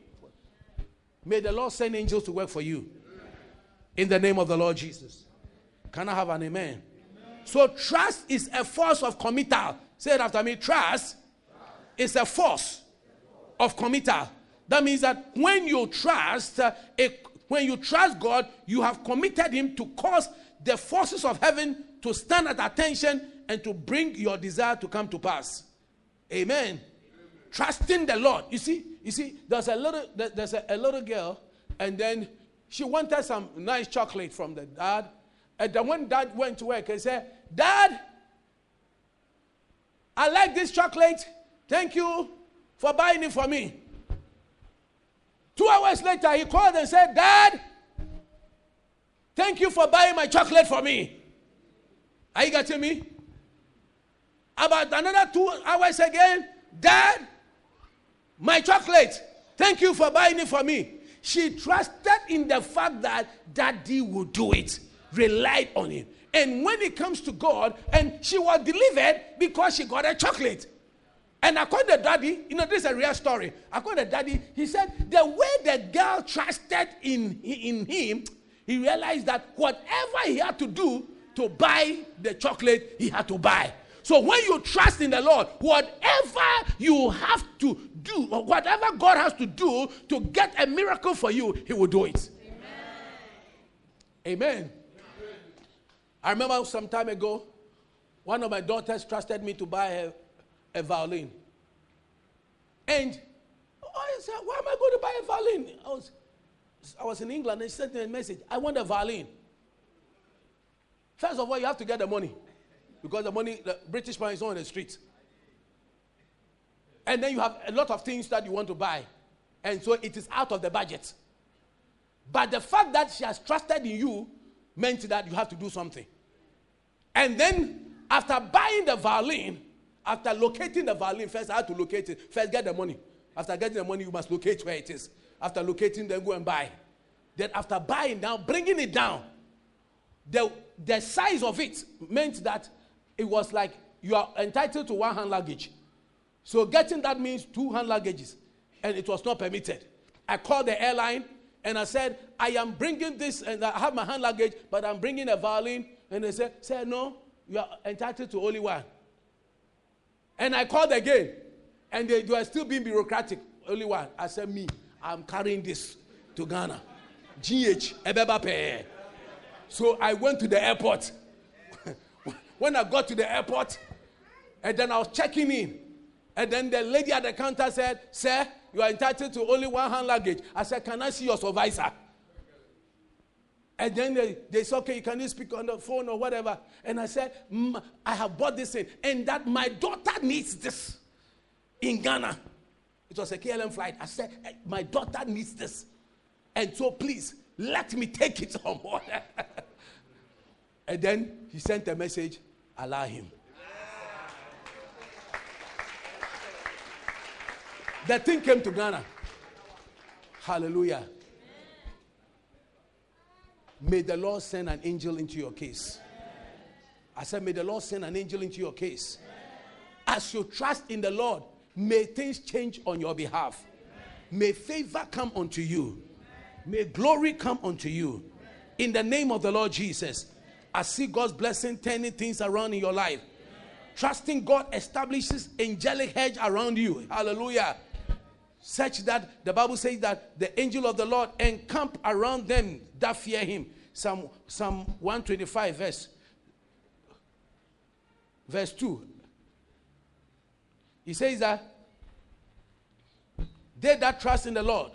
May the Lord send angels to work for you. In the name of the Lord Jesus. Can I have an amen? amen? So trust is a force of committal. Say it after me. Trust, trust. is a force of committal. That means that when you trust, uh, when you trust God, you have committed Him to cause the forces of heaven to stand at attention and to bring your desire to come to pass. Amen. Amen. Trusting the Lord. You see, you see, there's a little, there's a, a little girl, and then she wanted some nice chocolate from the dad. And then when dad went to work, he said, Dad, I like this chocolate. Thank you for buying it for me. Two hours later, he called and said, Dad, thank you for buying my chocolate for me. Are you getting me? About another two hours again, Dad, my chocolate, thank you for buying it for me. She trusted in the fact that daddy will do it, relied on him. And when it comes to God, and she was delivered because she got a chocolate. And according to daddy, you know, this is a real story. According to daddy, he said the way the girl trusted in, in him, he realized that whatever he had to do to buy the chocolate, he had to buy. So when you trust in the Lord, whatever you have to do, or whatever God has to do to get a miracle for you, He will do it. Amen. Amen. I remember some time ago, one of my daughters trusted me to buy a, a violin. And oh, I said, Why am I going to buy a violin? I was, I was in England and she sent me a message. I want a violin. First of all, you have to get the money because the money, the British money is on the street. And then you have a lot of things that you want to buy. And so it is out of the budget. But the fact that she has trusted in you meant that you have to do something. And then after buying the violin, after locating the violin, first I had to locate it. First, get the money. After getting the money, you must locate where it is. After locating, then go and buy. Then after buying now bringing it down, the, the size of it meant that it was like you are entitled to one hand luggage. So getting that means two hand luggages, and it was not permitted. I called the airline and I said, I am bringing this, and I have my hand luggage, but I'm bringing a violin. And they said, say, no, you are entitled to only one. And I called again, and they, they were still being bureaucratic. Only one. I said, me, I'm carrying this to Ghana. GH, Ebeba So I went to the airport. [laughs] When I got to the airport, and then I was checking in, and then the lady at the counter said, Sir, you are entitled to only one hand luggage. I said, Can I see your supervisor? And then they, they said, Okay, you can you speak on the phone or whatever? And I said, I have bought this in, and that my daughter needs this in Ghana. It was a KLM flight. I said, eh, My daughter needs this. And so please let me take it board. [laughs] and then he sent a message allow him. The thing came to Ghana. Hallelujah. May the Lord send an angel into your case. I said, May the Lord send an angel into your case. As you trust in the Lord, may things change on your behalf. May favor come unto you. May glory come unto you. In the name of the Lord Jesus, I see God's blessing turning things around in your life. Trusting God establishes angelic hedge around you. Hallelujah. Such that the Bible says that the angel of the Lord encamp around them that fear him. Psalm, Psalm 125, verse, verse 2. He says that they that trust in the Lord,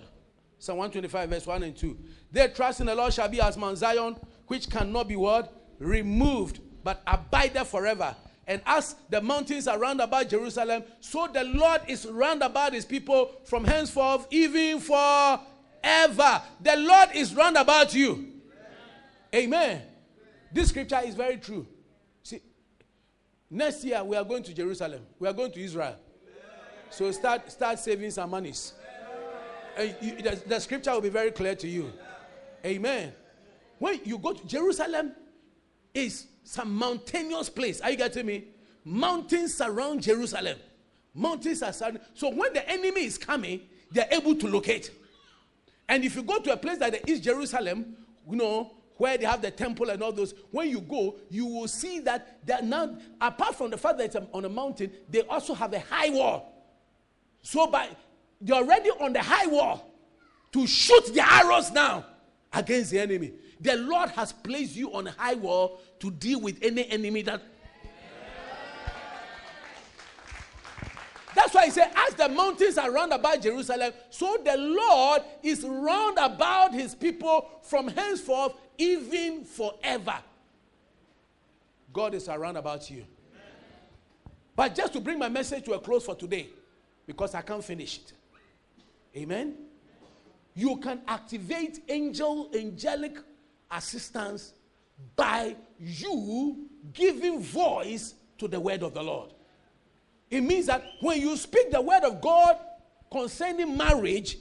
Psalm 125, verse 1 and 2. They trust in the Lord shall be as Mount Zion, which cannot be what? Removed, but abideth forever. And as the mountains are round about Jerusalem, so the Lord is round about his people from henceforth, even forever. The Lord is round about you. Amen. This scripture is very true. See, next year we are going to Jerusalem. We are going to Israel. So start start saving some monies. Uh, you, the, the scripture will be very clear to you. Amen. When you go to Jerusalem, is some mountainous place. Are you getting me? Mountains surround Jerusalem. Mountains are surrounding. So when the enemy is coming, they're able to locate. And if you go to a place like the East Jerusalem, you know, where they have the temple and all those, when you go, you will see that that now, apart from the fact that it's on a mountain, they also have a high wall. So by they're already on the high wall to shoot the arrows now against the enemy. The Lord has placed you on a high wall to deal with any enemy that. That's why he said, as the mountains are round about Jerusalem, so the Lord is round about his people from henceforth, even forever. God is around about you. But just to bring my message to a close for today, because I can't finish it. Amen. You can activate angel, angelic assistance by you giving voice to the word of the Lord. It means that when you speak the word of God concerning marriage,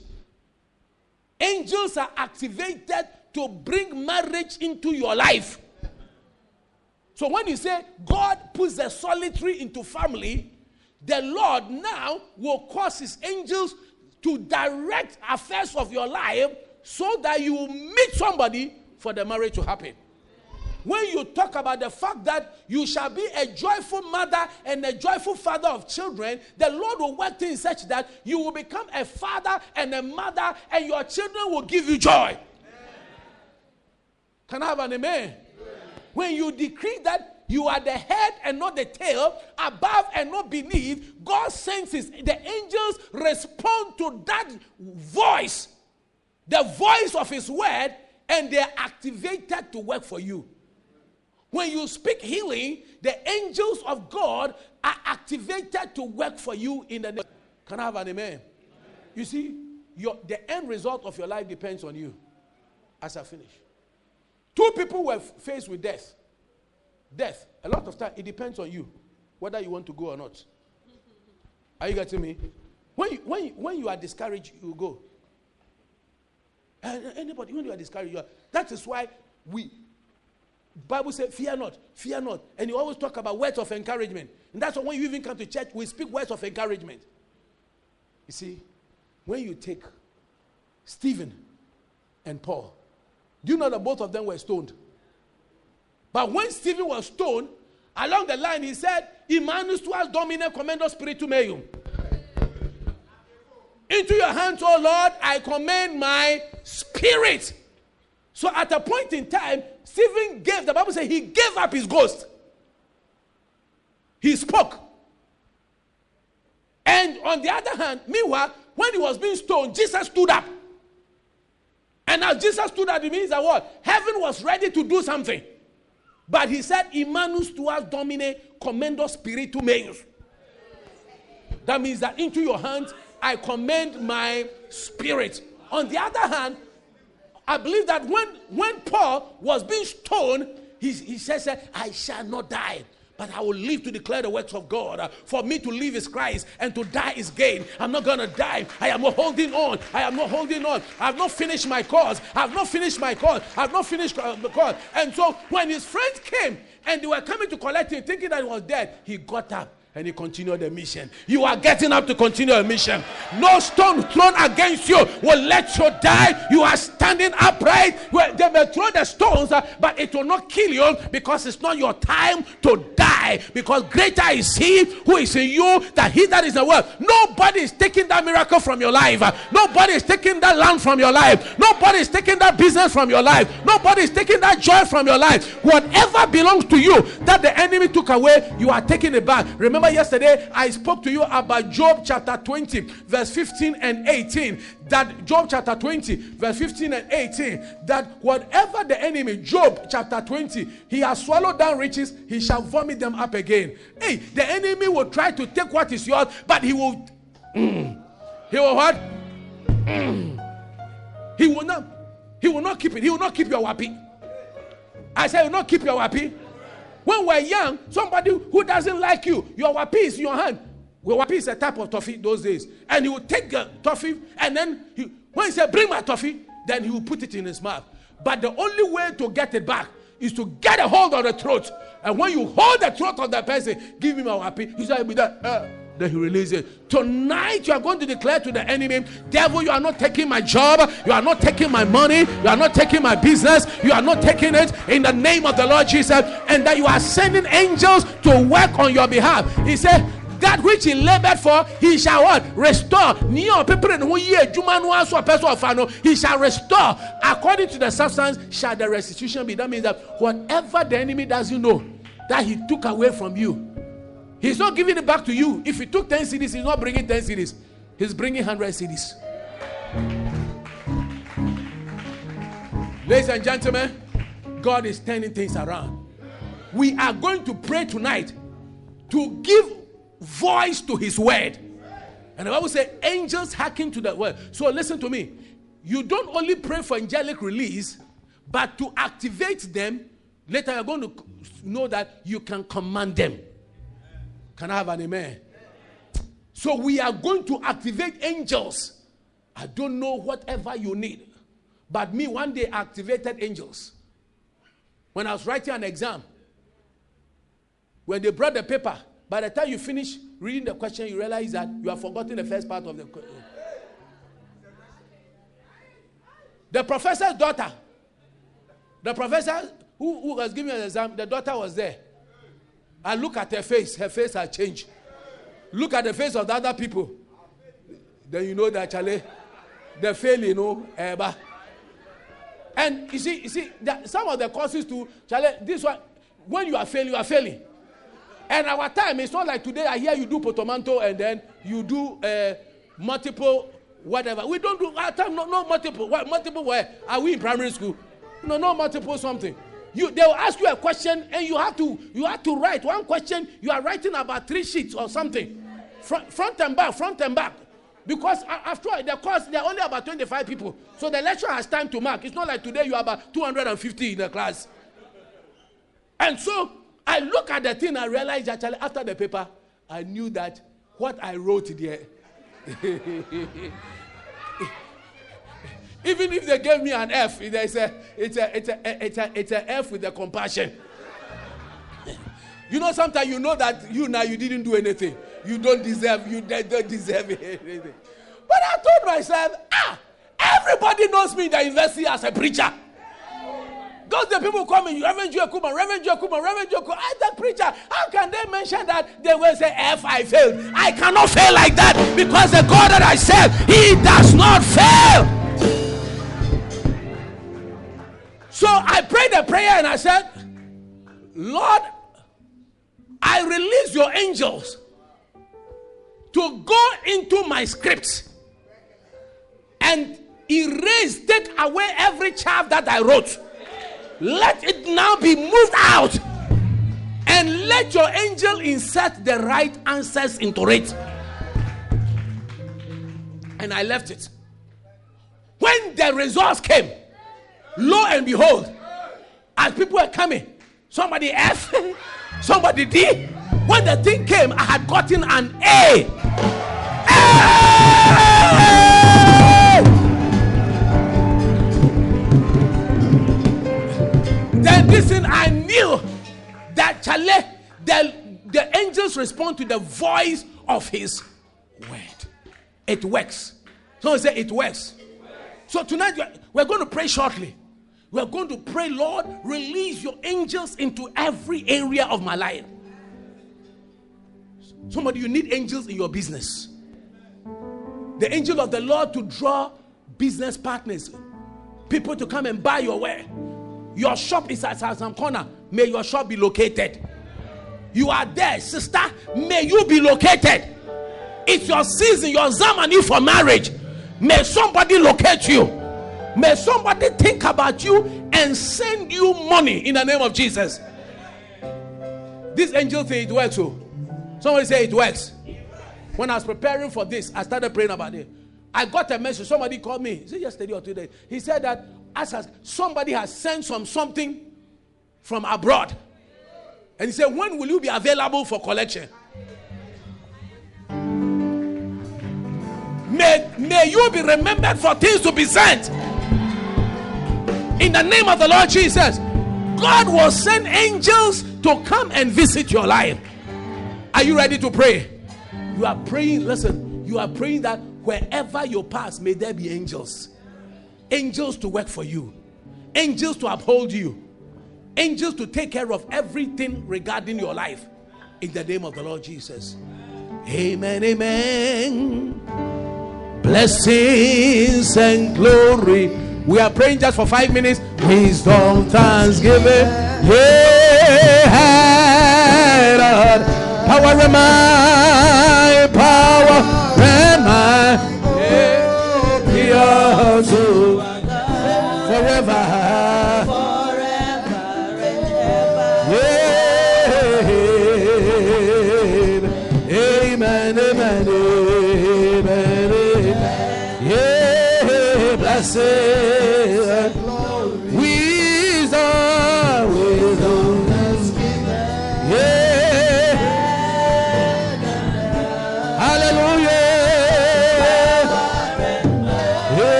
angels are activated to bring marriage into your life. So when you say God puts the solitary into family, the Lord now will cause his angels to direct affairs of your life so that you meet somebody for the marriage to happen. When you talk about the fact that you shall be a joyful mother and a joyful father of children, the Lord will work things such that you will become a father and a mother, and your children will give you joy. Amen. Can I have an amen? amen? When you decree that you are the head and not the tail, above and not beneath, God senses the angels respond to that voice, the voice of His word, and they're activated to work for you. When you speak healing, the angels of God are activated to work for you in the name. Can I have an amen? amen. You see, your, the end result of your life depends on you. As I finish, two people were faced with death. Death, a lot of time, it depends on you whether you want to go or not. Are you getting me? When you, when you, when you are discouraged, you go. And anybody, when you are discouraged, you are, that is why we, Bible says, fear not, fear not. And you always talk about words of encouragement. And that's why when you even come to church, we speak words of encouragement. You see, when you take Stephen and Paul, do you know that both of them were stoned? But when Stephen was stoned, along the line he said, Immanus tuas domine commando spiritu meum. Into your hands, O Lord, I commend my spirit. So at a point in time, Stephen gave, the Bible says he gave up his ghost. He spoke. And on the other hand, meanwhile, when he was being stoned, Jesus stood up. And as Jesus stood up, it means that what? Heaven was ready to do something. But he said, Immanus tuas domine commendo spiritu meus. That means that into your hands I commend my spirit. On the other hand, I believe that when, when Paul was being stoned, he, he says, I shall not die but I will live to declare the works of God. Uh, for me to live is Christ and to die is gain. I'm not going to die. I am not holding on. I am not holding on. I have not finished my cause. I have not finished my cause. I have not finished uh, the cause. And so when his friends came and they were coming to collect him, thinking that he was dead, he got up and you continue the mission. You are getting up to continue a mission. No stone thrown against you will let you die. You are standing upright. Well, they may throw the stones, uh, but it will not kill you because it's not your time to die. Because greater is He who is in you than He that is in the world. Nobody is taking that miracle from your life. Uh, Nobody is taking that land from your life. Nobody is taking that business from your life. Nobody is taking that joy from your life. Whatever belongs to you that the enemy took away, you are taking it back. Remember yesterday I spoke to you about Job chapter 20, verse 15 and 18. That Job chapter 20, verse 15 and 18, that whatever the enemy, Job chapter 20, he has swallowed down riches, he shall vomit them up again. Hey, the enemy will try to take what is yours, but he will. Mm, he will what? Mm, he will not. He will not keep it. He will not keep your wapi. I said, he will not keep your wapi. When we're young, somebody who doesn't like you, your wapi is in your hand. Wapi is a type of toffee those days. And he will take the toffee and then he, when he said, bring my toffee, then he will put it in his mouth. But the only way to get it back is to get a hold of the throat. And when you hold the throat of the person, give me my wapi, he said, be that. Then he releases it. Tonight, you are going to declare to the enemy, Devil, you are not taking my job, you are not taking my money, you are not taking my business, you are not taking it in the name of the Lord Jesus, and that you are sending angels to work on your behalf. He said, that which he labored for, he shall what? Restore. He shall restore. According to the substance, shall the restitution be. That means that whatever the enemy doesn't know that he took away from you, He's not giving it back to you. If he took 10 cities, he's not bringing 10 cities. He's bringing 100 cities. Ladies and gentlemen, God is turning things around. We are going to pray tonight to give voice to his word. And the Bible says angels hearken to that word. So listen to me. You don't only pray for angelic release, but to activate them, later you're going to know that you can command them. Can I have an amen? So we are going to activate angels. I don't know whatever you need. But me, one day, activated angels. When I was writing an exam, when they brought the paper, by the time you finish reading the question, you realize that you have forgotten the first part of the question. The professor's daughter, the professor who, who was giving an exam, the daughter was there. I look at her face, her face has changed. Look at the face of the other people. Then you know that Chale, they fail, you know, Eba. And you see, you see, that some of the courses to Chale, this one, when you are failing, you are failing. And our time, it's not like today. I hear you do potomanto and then you do uh, multiple whatever. We don't do our time. No, no multiple. What multiple? Where are we in primary school? No, no multiple something. You, they will ask you a question and you have to you have to write one question. You are writing about three sheets or something, front, front and back, front and back. Because after all, the course there are only about 25 people, so the lecturer has time to mark. It's not like today you are about 250 in the class. And so I look at the thing, I realize actually after the paper, I knew that what I wrote there. [laughs] Even if they gave me an F, it's a, it's a, it's a, it's a, it's a F with the compassion. [laughs] You know, sometimes you know that you now you didn't do anything. You don't deserve, you don't deserve [laughs] anything. But I told myself, ah, everybody knows me in the university as a preacher. Those the people coming, Reverend Joe Kuma, Reverend Joe Kuma, Reverend Joe Kuma. I the preacher. How can they mention that they will say F I failed? I cannot fail like that because the God that I serve, He does not fail. So I prayed a prayer and I said, Lord, I release your angels to go into my scripts and erase, take away every chaff that I wrote. Let it now be moved out. And let your angel insert the right answers into it. And I left it. When the results came, Lo and behold, as people were coming, somebody F, [laughs] somebody D. When the thing came, I had gotten an A. A! Then listen, I knew that Chale, the the angels respond to the voice of his word. It works. Someone say it works. So tonight we're going to pray shortly. We're going to pray, Lord, release your angels into every area of my life. Somebody, you need angels in your business. The angel of the Lord to draw business partners, people to come and buy your ware. Your shop is at some corner. May your shop be located. You are there, sister. May you be located. It's your season, your zamani for marriage. May somebody locate you. May somebody think about you and send you money in the name of Jesus. This angel thing, it works. Oh. Somebody say it works. When I was preparing for this, I started praying about it. I got a message. Somebody called me. Is it yesterday or today? He said that as has, somebody has sent some something from abroad. And he said, When will you be available for collection? May, may you be remembered for things to be sent. In the name of the Lord Jesus, God will send angels to come and visit your life. Are you ready to pray? You are praying, listen, you are praying that wherever you pass, may there be angels. Angels to work for you, angels to uphold you, angels to take care of everything regarding your life. In the name of the Lord Jesus. Amen, amen. Blessings and glory. We are praying just for five minutes. Wisdom, thanksgiving. Yeah, power and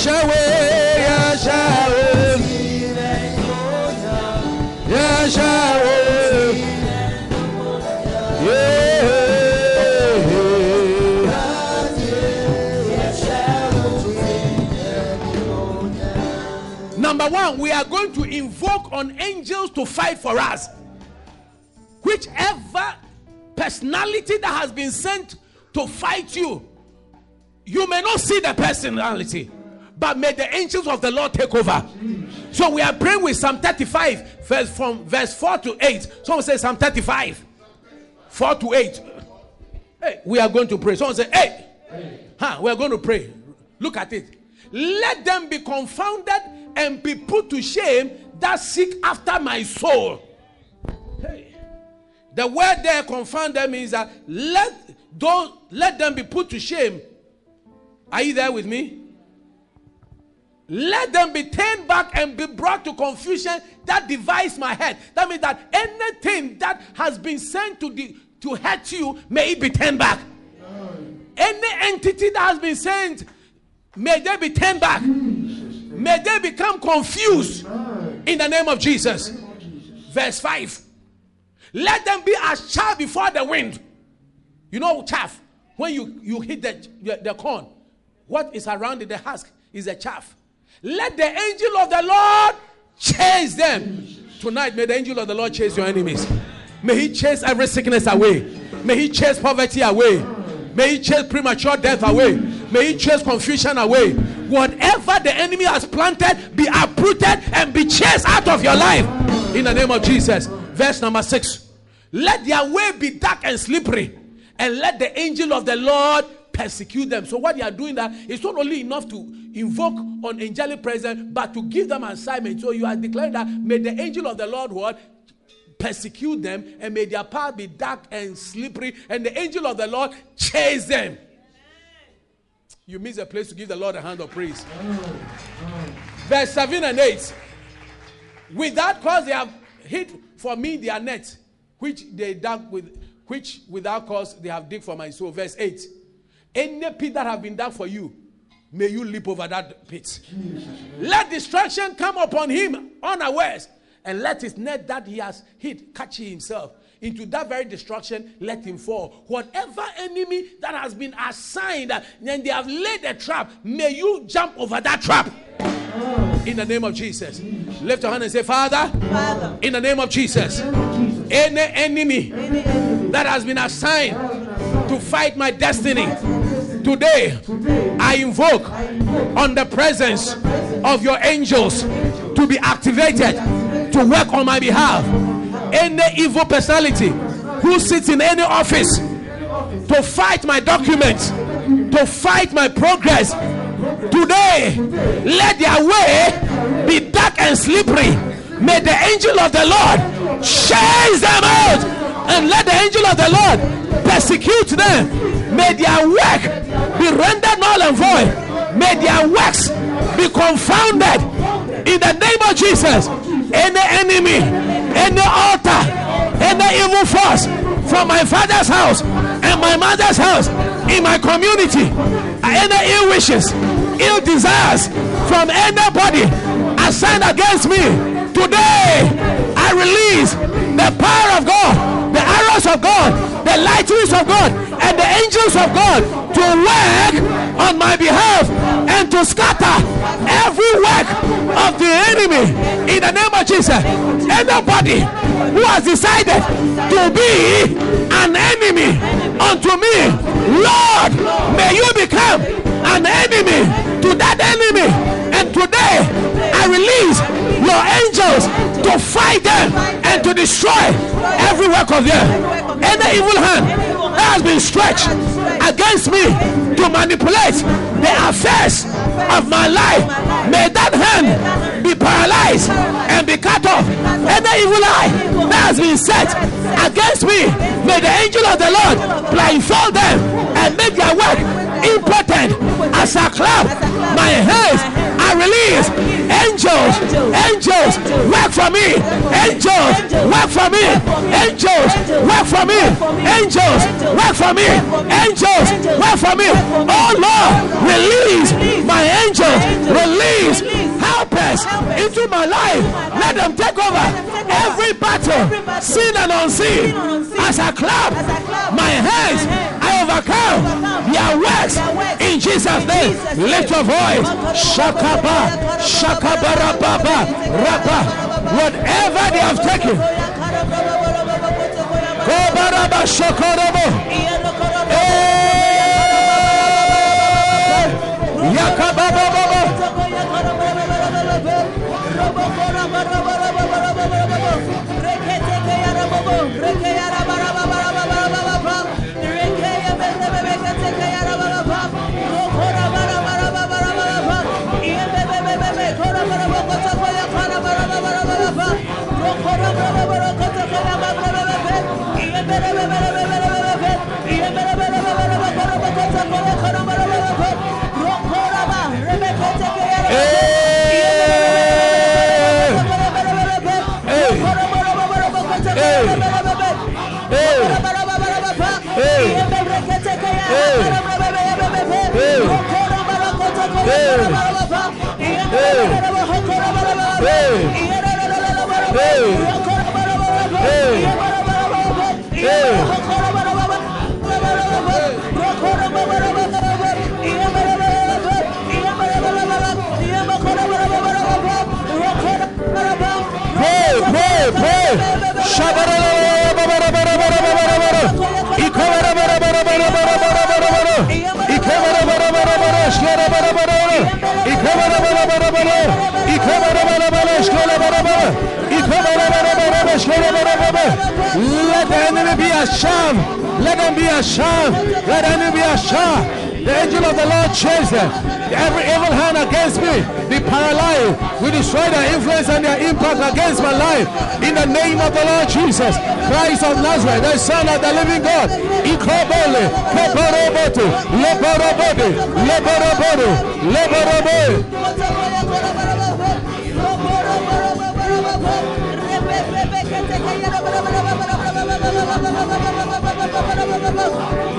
Yahshua, Yahshua, yeah. Number one, we are going to invoke on angels to fight for us. Whichever personality that has been sent to fight you, you may not see the personality, but may the angels of the Lord take over. So we are praying with Psalm 35, verse from verse 4 to 8. Someone say Psalm 35, 4 to 8. Hey, we are going to pray. Someone say, Hey, huh, we are going to pray. Look at it. Let them be confounded and be put to shame that seek after my soul. Hey. The word there confounded means that let those let them be put to shame. Are you there with me? Let them be turned back and be brought to confusion that divides my head. That means that anything that has been sent to the, to hurt you, may it be turned back. Any entity that has been sent, may they be turned back. May they become confused in the name of Jesus. Verse 5. Let them be as chaff before the wind. You know chaff. When you, you hit the, the, the corn, what is around it, the husk, is a chaff. Let the angel of the Lord chase them. Tonight, may the angel of the Lord chase your enemies. May he chase every sickness away. May he chase poverty away. May he chase premature death away. May he chase confusion away. Whatever the enemy has planted, be uprooted and be chased out of your life. In the name of Jesus. Verse number six. Let their way be dark and slippery, and let the angel of the Lord persecute them. So what they are doing that is not only enough to invoke on angelic presence, but to give them assignment. So you are declaring that may the angel of the Lord what persecute them, and may their path be dark and slippery, and the angel of the Lord chase them. You miss a place to give the Lord a hand of praise. Verse 7 and 8. With that cause they have hid for me their net, which they dug with which without cause they have dig for my soul. Verse 8. Any pit that have been dug for you, may you leap over that pit. Let destruction come upon him unawares, and let his net that he has hit catch himself. Into that very destruction, let him fall. Whatever enemy that has been assigned, and they have laid a trap, may you jump over that trap. In the name of Jesus. Lift your hand and say, Father, Father, in the name of Jesus, any enemy any enemy that has been assigned to fight my destiny, today I invoke on the presence of your angels to be activated to work on my behalf. Any evil personality who sits in any office to fight my documents, to fight my progress, today let their way be dark and slippery. May the angel of the Lord chase them out and let the angel of the Lord persecute them. May their work be rendered null and void. May their works be confounded in the name of Jesus. Any enemy, any altar, any evil force from my father's house and my mother's house in my community, any ill wishes, ill desires from anybody assigned against me, today I release the power of God, the arrows of God, the lightnings of God, angels of God to work on my behalf and to scatter every work of the enemy in the name of Jesus. Anybody who has decided to be an enemy unto me, Lord, may you become an enemy to that enemy. And today I release your angels to fight them and to destroy every work of them. Any evil hand has been stretched against me to manipulate the affairs of my life, may that hand be paralyzed and be cut off. and Any evil eye that has been set against me, may the angel of the Lord blindfold them and make their work impotent as I clap my hands. I release. Angels, angels, work for me, angels, work for me, angels, work for me, angels, work for me, angels, work for me. Oh Lord, release my angels, release helpers into my life. Let them take over every battle, seen and unseen. As I clap my hands, I overcome their works in Jesus' name. Lift your voice. Shakaba, Shakabarababa, Rabba. Whatever they have taken, Kobaraba Shokorobo. Eh, Yakababa. Hey! Let the enemy be a sham. Let them be a sham. Let him enemy be a sham. The angel of the Lord chase them. Every evil hand against me be paralyzed. We destroy their influence and their impact against my life. In the name of the Lord Jesus, Christ of Nazareth, the Son of the living God. Ikobole, leborobodo, [laughs]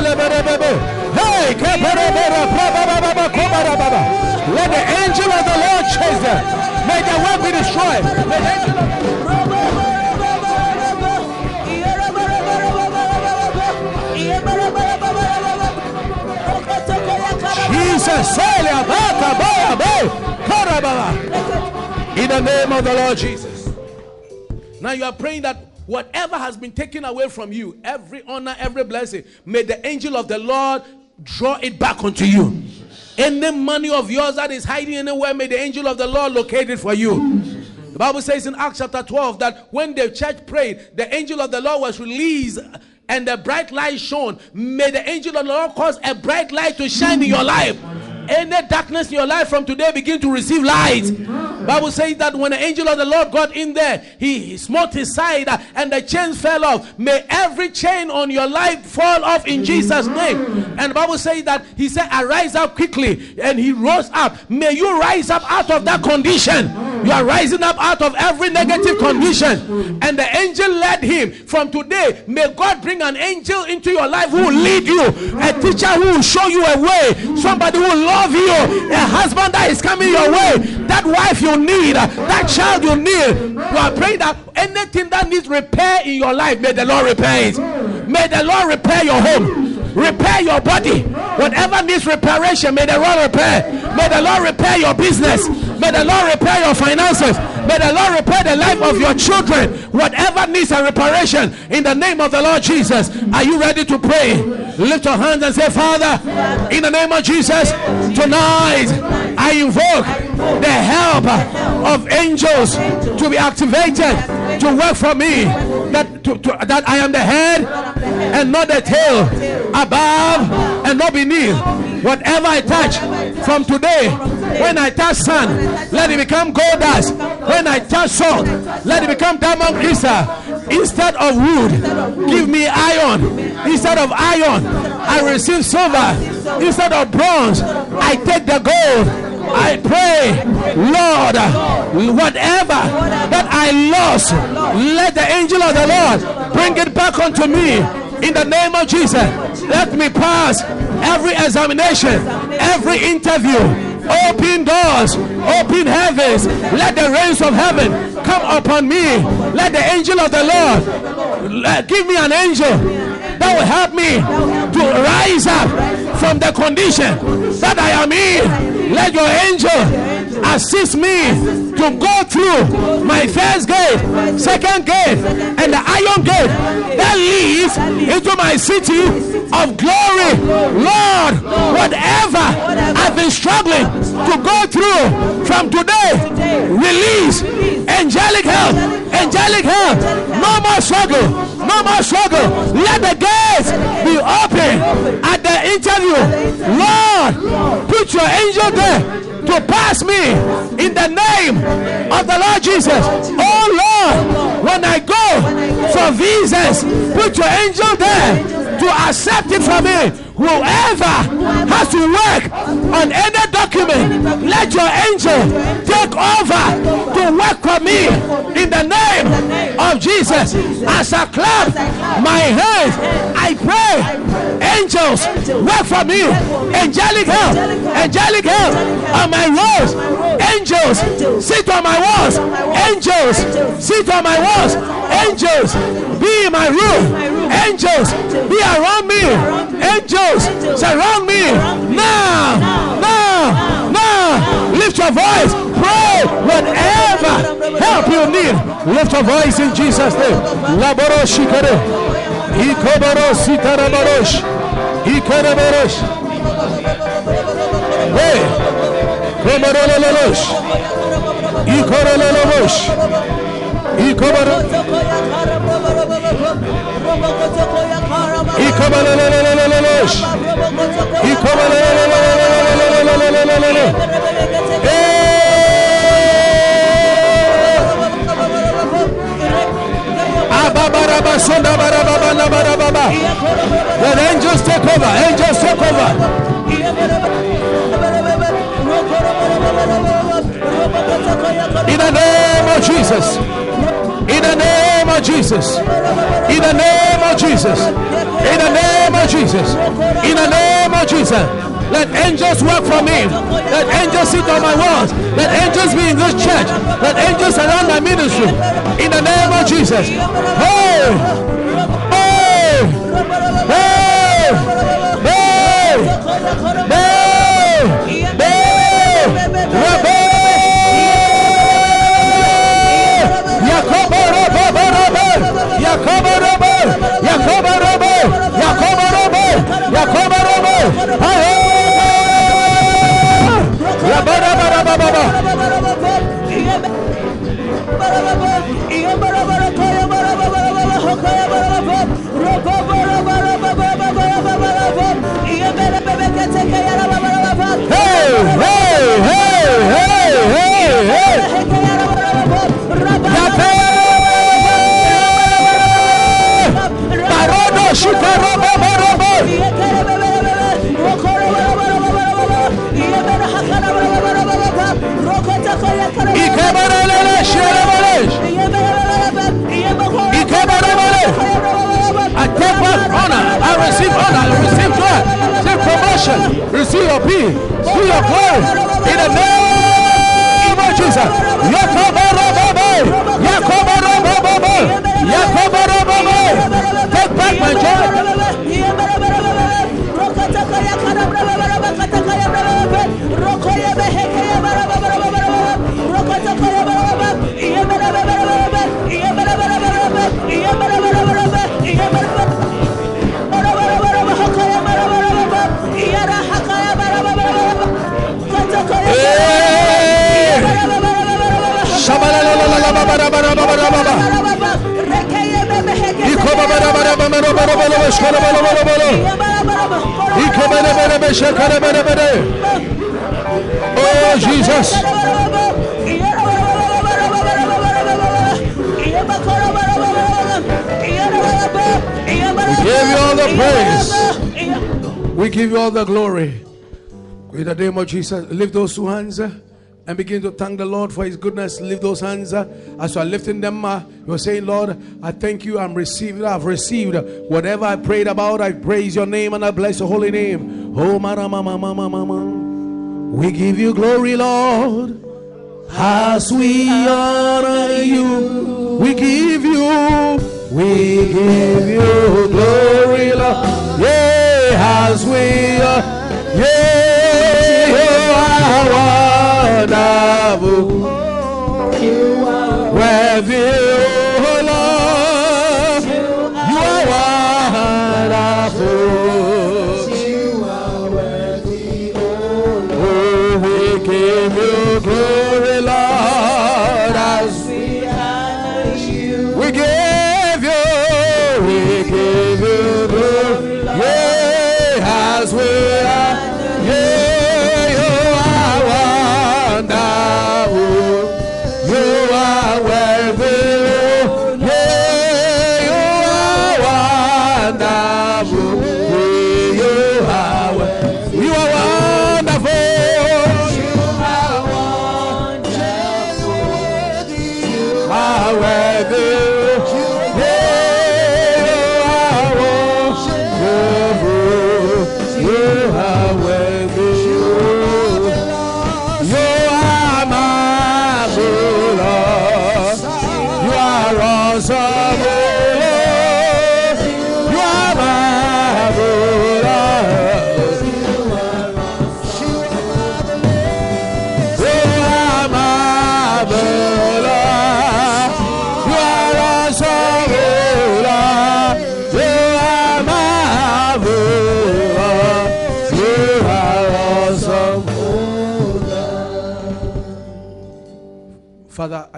leborobodo. Hey, let the angel of the Lord chase them. May their work be destroyed. May the angel of Jesus, In the name of the Lord Jesus. Now you are praying that whatever has been taken away from you, every honor, every blessing, may the angel of the Lord draw it back unto you. Any money of yours that is hiding anywhere, may the angel of the Lord locate it for you. The Bible says in Acts chapter 12 that when the church prayed, the angel of the Lord was released and the bright light shone. May the angel of the Lord cause a bright light to shine in your life. Any darkness in your life from today begin to receive light. Bible says that when the angel of the Lord got in there, he, he smote his side and the chains fell off. May every chain on your life fall off in Jesus' name. And Bible says that he said, Arise up quickly. And he rose up. May you rise up out of that condition. You are rising up out of every negative condition. And the angel led him. From today, may God bring an angel into your life who will lead you, a teacher who will show you a way, somebody who will love you, a husband that is coming your way, that wife you need, that child you need. You are praying that anything that needs repair in your life, may the Lord repair it. May the Lord repair your home repair your body. Whatever needs reparation, may the Lord repair. May the Lord repair your business. May the Lord repair your finances. May the Lord repair the life of your children. Whatever needs a reparation, in the name of the Lord Jesus. Are you ready to pray? Lift your hands and say, Father, in the name of Jesus, tonight I invoke the help of angels to be activated to work for me. That, to, to- that I am the head and not the tail, above and not beneath. Whatever I touch from today, when I touch sun, let it become gold dust. When I touch salt, let it become diamond crystal. Instead of wood, give me iron. Instead of iron, I receive silver. Instead of bronze, I take the gold. I pray, Lord, whatever that I lost, let the angel of the Lord bring it back unto me in the name of Jesus. Let me pass every examination, every interview. Open doors, open heavens. Let the rains of heaven come upon me. Let the angel of the Lord give me an angel that will help me to rise up from the condition that I am in. Let your angel assist me to go through my first gate, second gate, and the iron gate that leads into my city of glory. Lord, whatever I've been struggling to go through from today, release angelic help, angelic help. No more struggle, no more struggle. Let the gates be open at the interview. Lord, put your angel there to pass me in the name of the Lord Jesus. Oh Lord, when I go for visas, put your angel there to accept it from me whoever has to work on any document, let your angel take over to work for me in the name of Jesus. As I clap my hands, I pray, angels, work for me. Angelic help, angelic help on my walls. Angels, sit on my walls. Angels, sit on my walls. Angels, be in my room. Angels, be around me. Angels angels surround me now, now, now. Lift your voice, pray whatever help you need. Lift your voice in Jesus' name. Laboroshikare, Ikoborositarabarosh, Ikarebarosh. Hey, Komarololosh, Ikorololosh, Ikobar. Let angels take over. Angels take over. In the name of Jesus. In the name of Jesus. Jesus. In the name of Jesus. In the name of Jesus. Let angels work for me. Let angels sit on my walls. Let angels be in this church. Let angels surround my ministry. In the name of Jesus. Hey! Hey! Hey! Hey! Hey! Yakobo robo Yabara I take back honor. I receive honor. I receive joy. Receive promotion. Receive your peace. Receive your glory. In the name of Jesus. Yakobarobobo. Yakobarobobo. Yakobarobobo. Take back my joy. Hey! Oh, Jesus. give you all the praise. We give you all the glory. In the name of Jesus, lift those two hands uh, and begin to thank the Lord for His goodness. Lift those hands uh, as you are lifting them. Uh, you're saying, Lord, I thank you. I'm received. I've received whatever I prayed about. I praise your name and I bless your holy name. Oh, mama, mama, mama, mama. We give you glory, Lord. As we honor you, we give you, we give you glory, Lord. Yeah, as we, uh, yeah, are wonderful. You, Lord,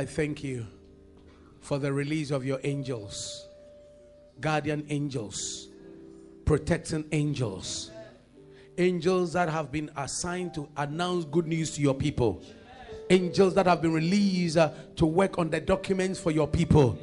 I thank you for the release of your angels, guardian angels, protecting angels, angels that have been assigned to announce good news to your people, angels that have been released uh, to work on the documents for your people,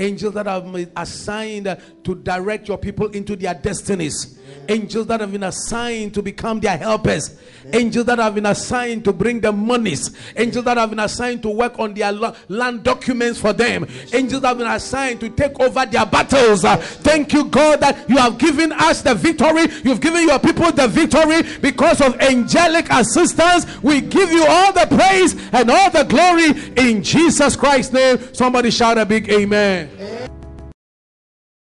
angels that have been assigned to direct your people into their destinies. Angels that have been assigned to become their helpers. Angels that have been assigned to bring them monies. Angels that have been assigned to work on their land documents for them. Angels that have been assigned to take over their battles. Thank you, God, that you have given us the victory. You've given your people the victory because of angelic assistance. We give you all the praise and all the glory in Jesus Christ's name. Somebody shout a big amen. É.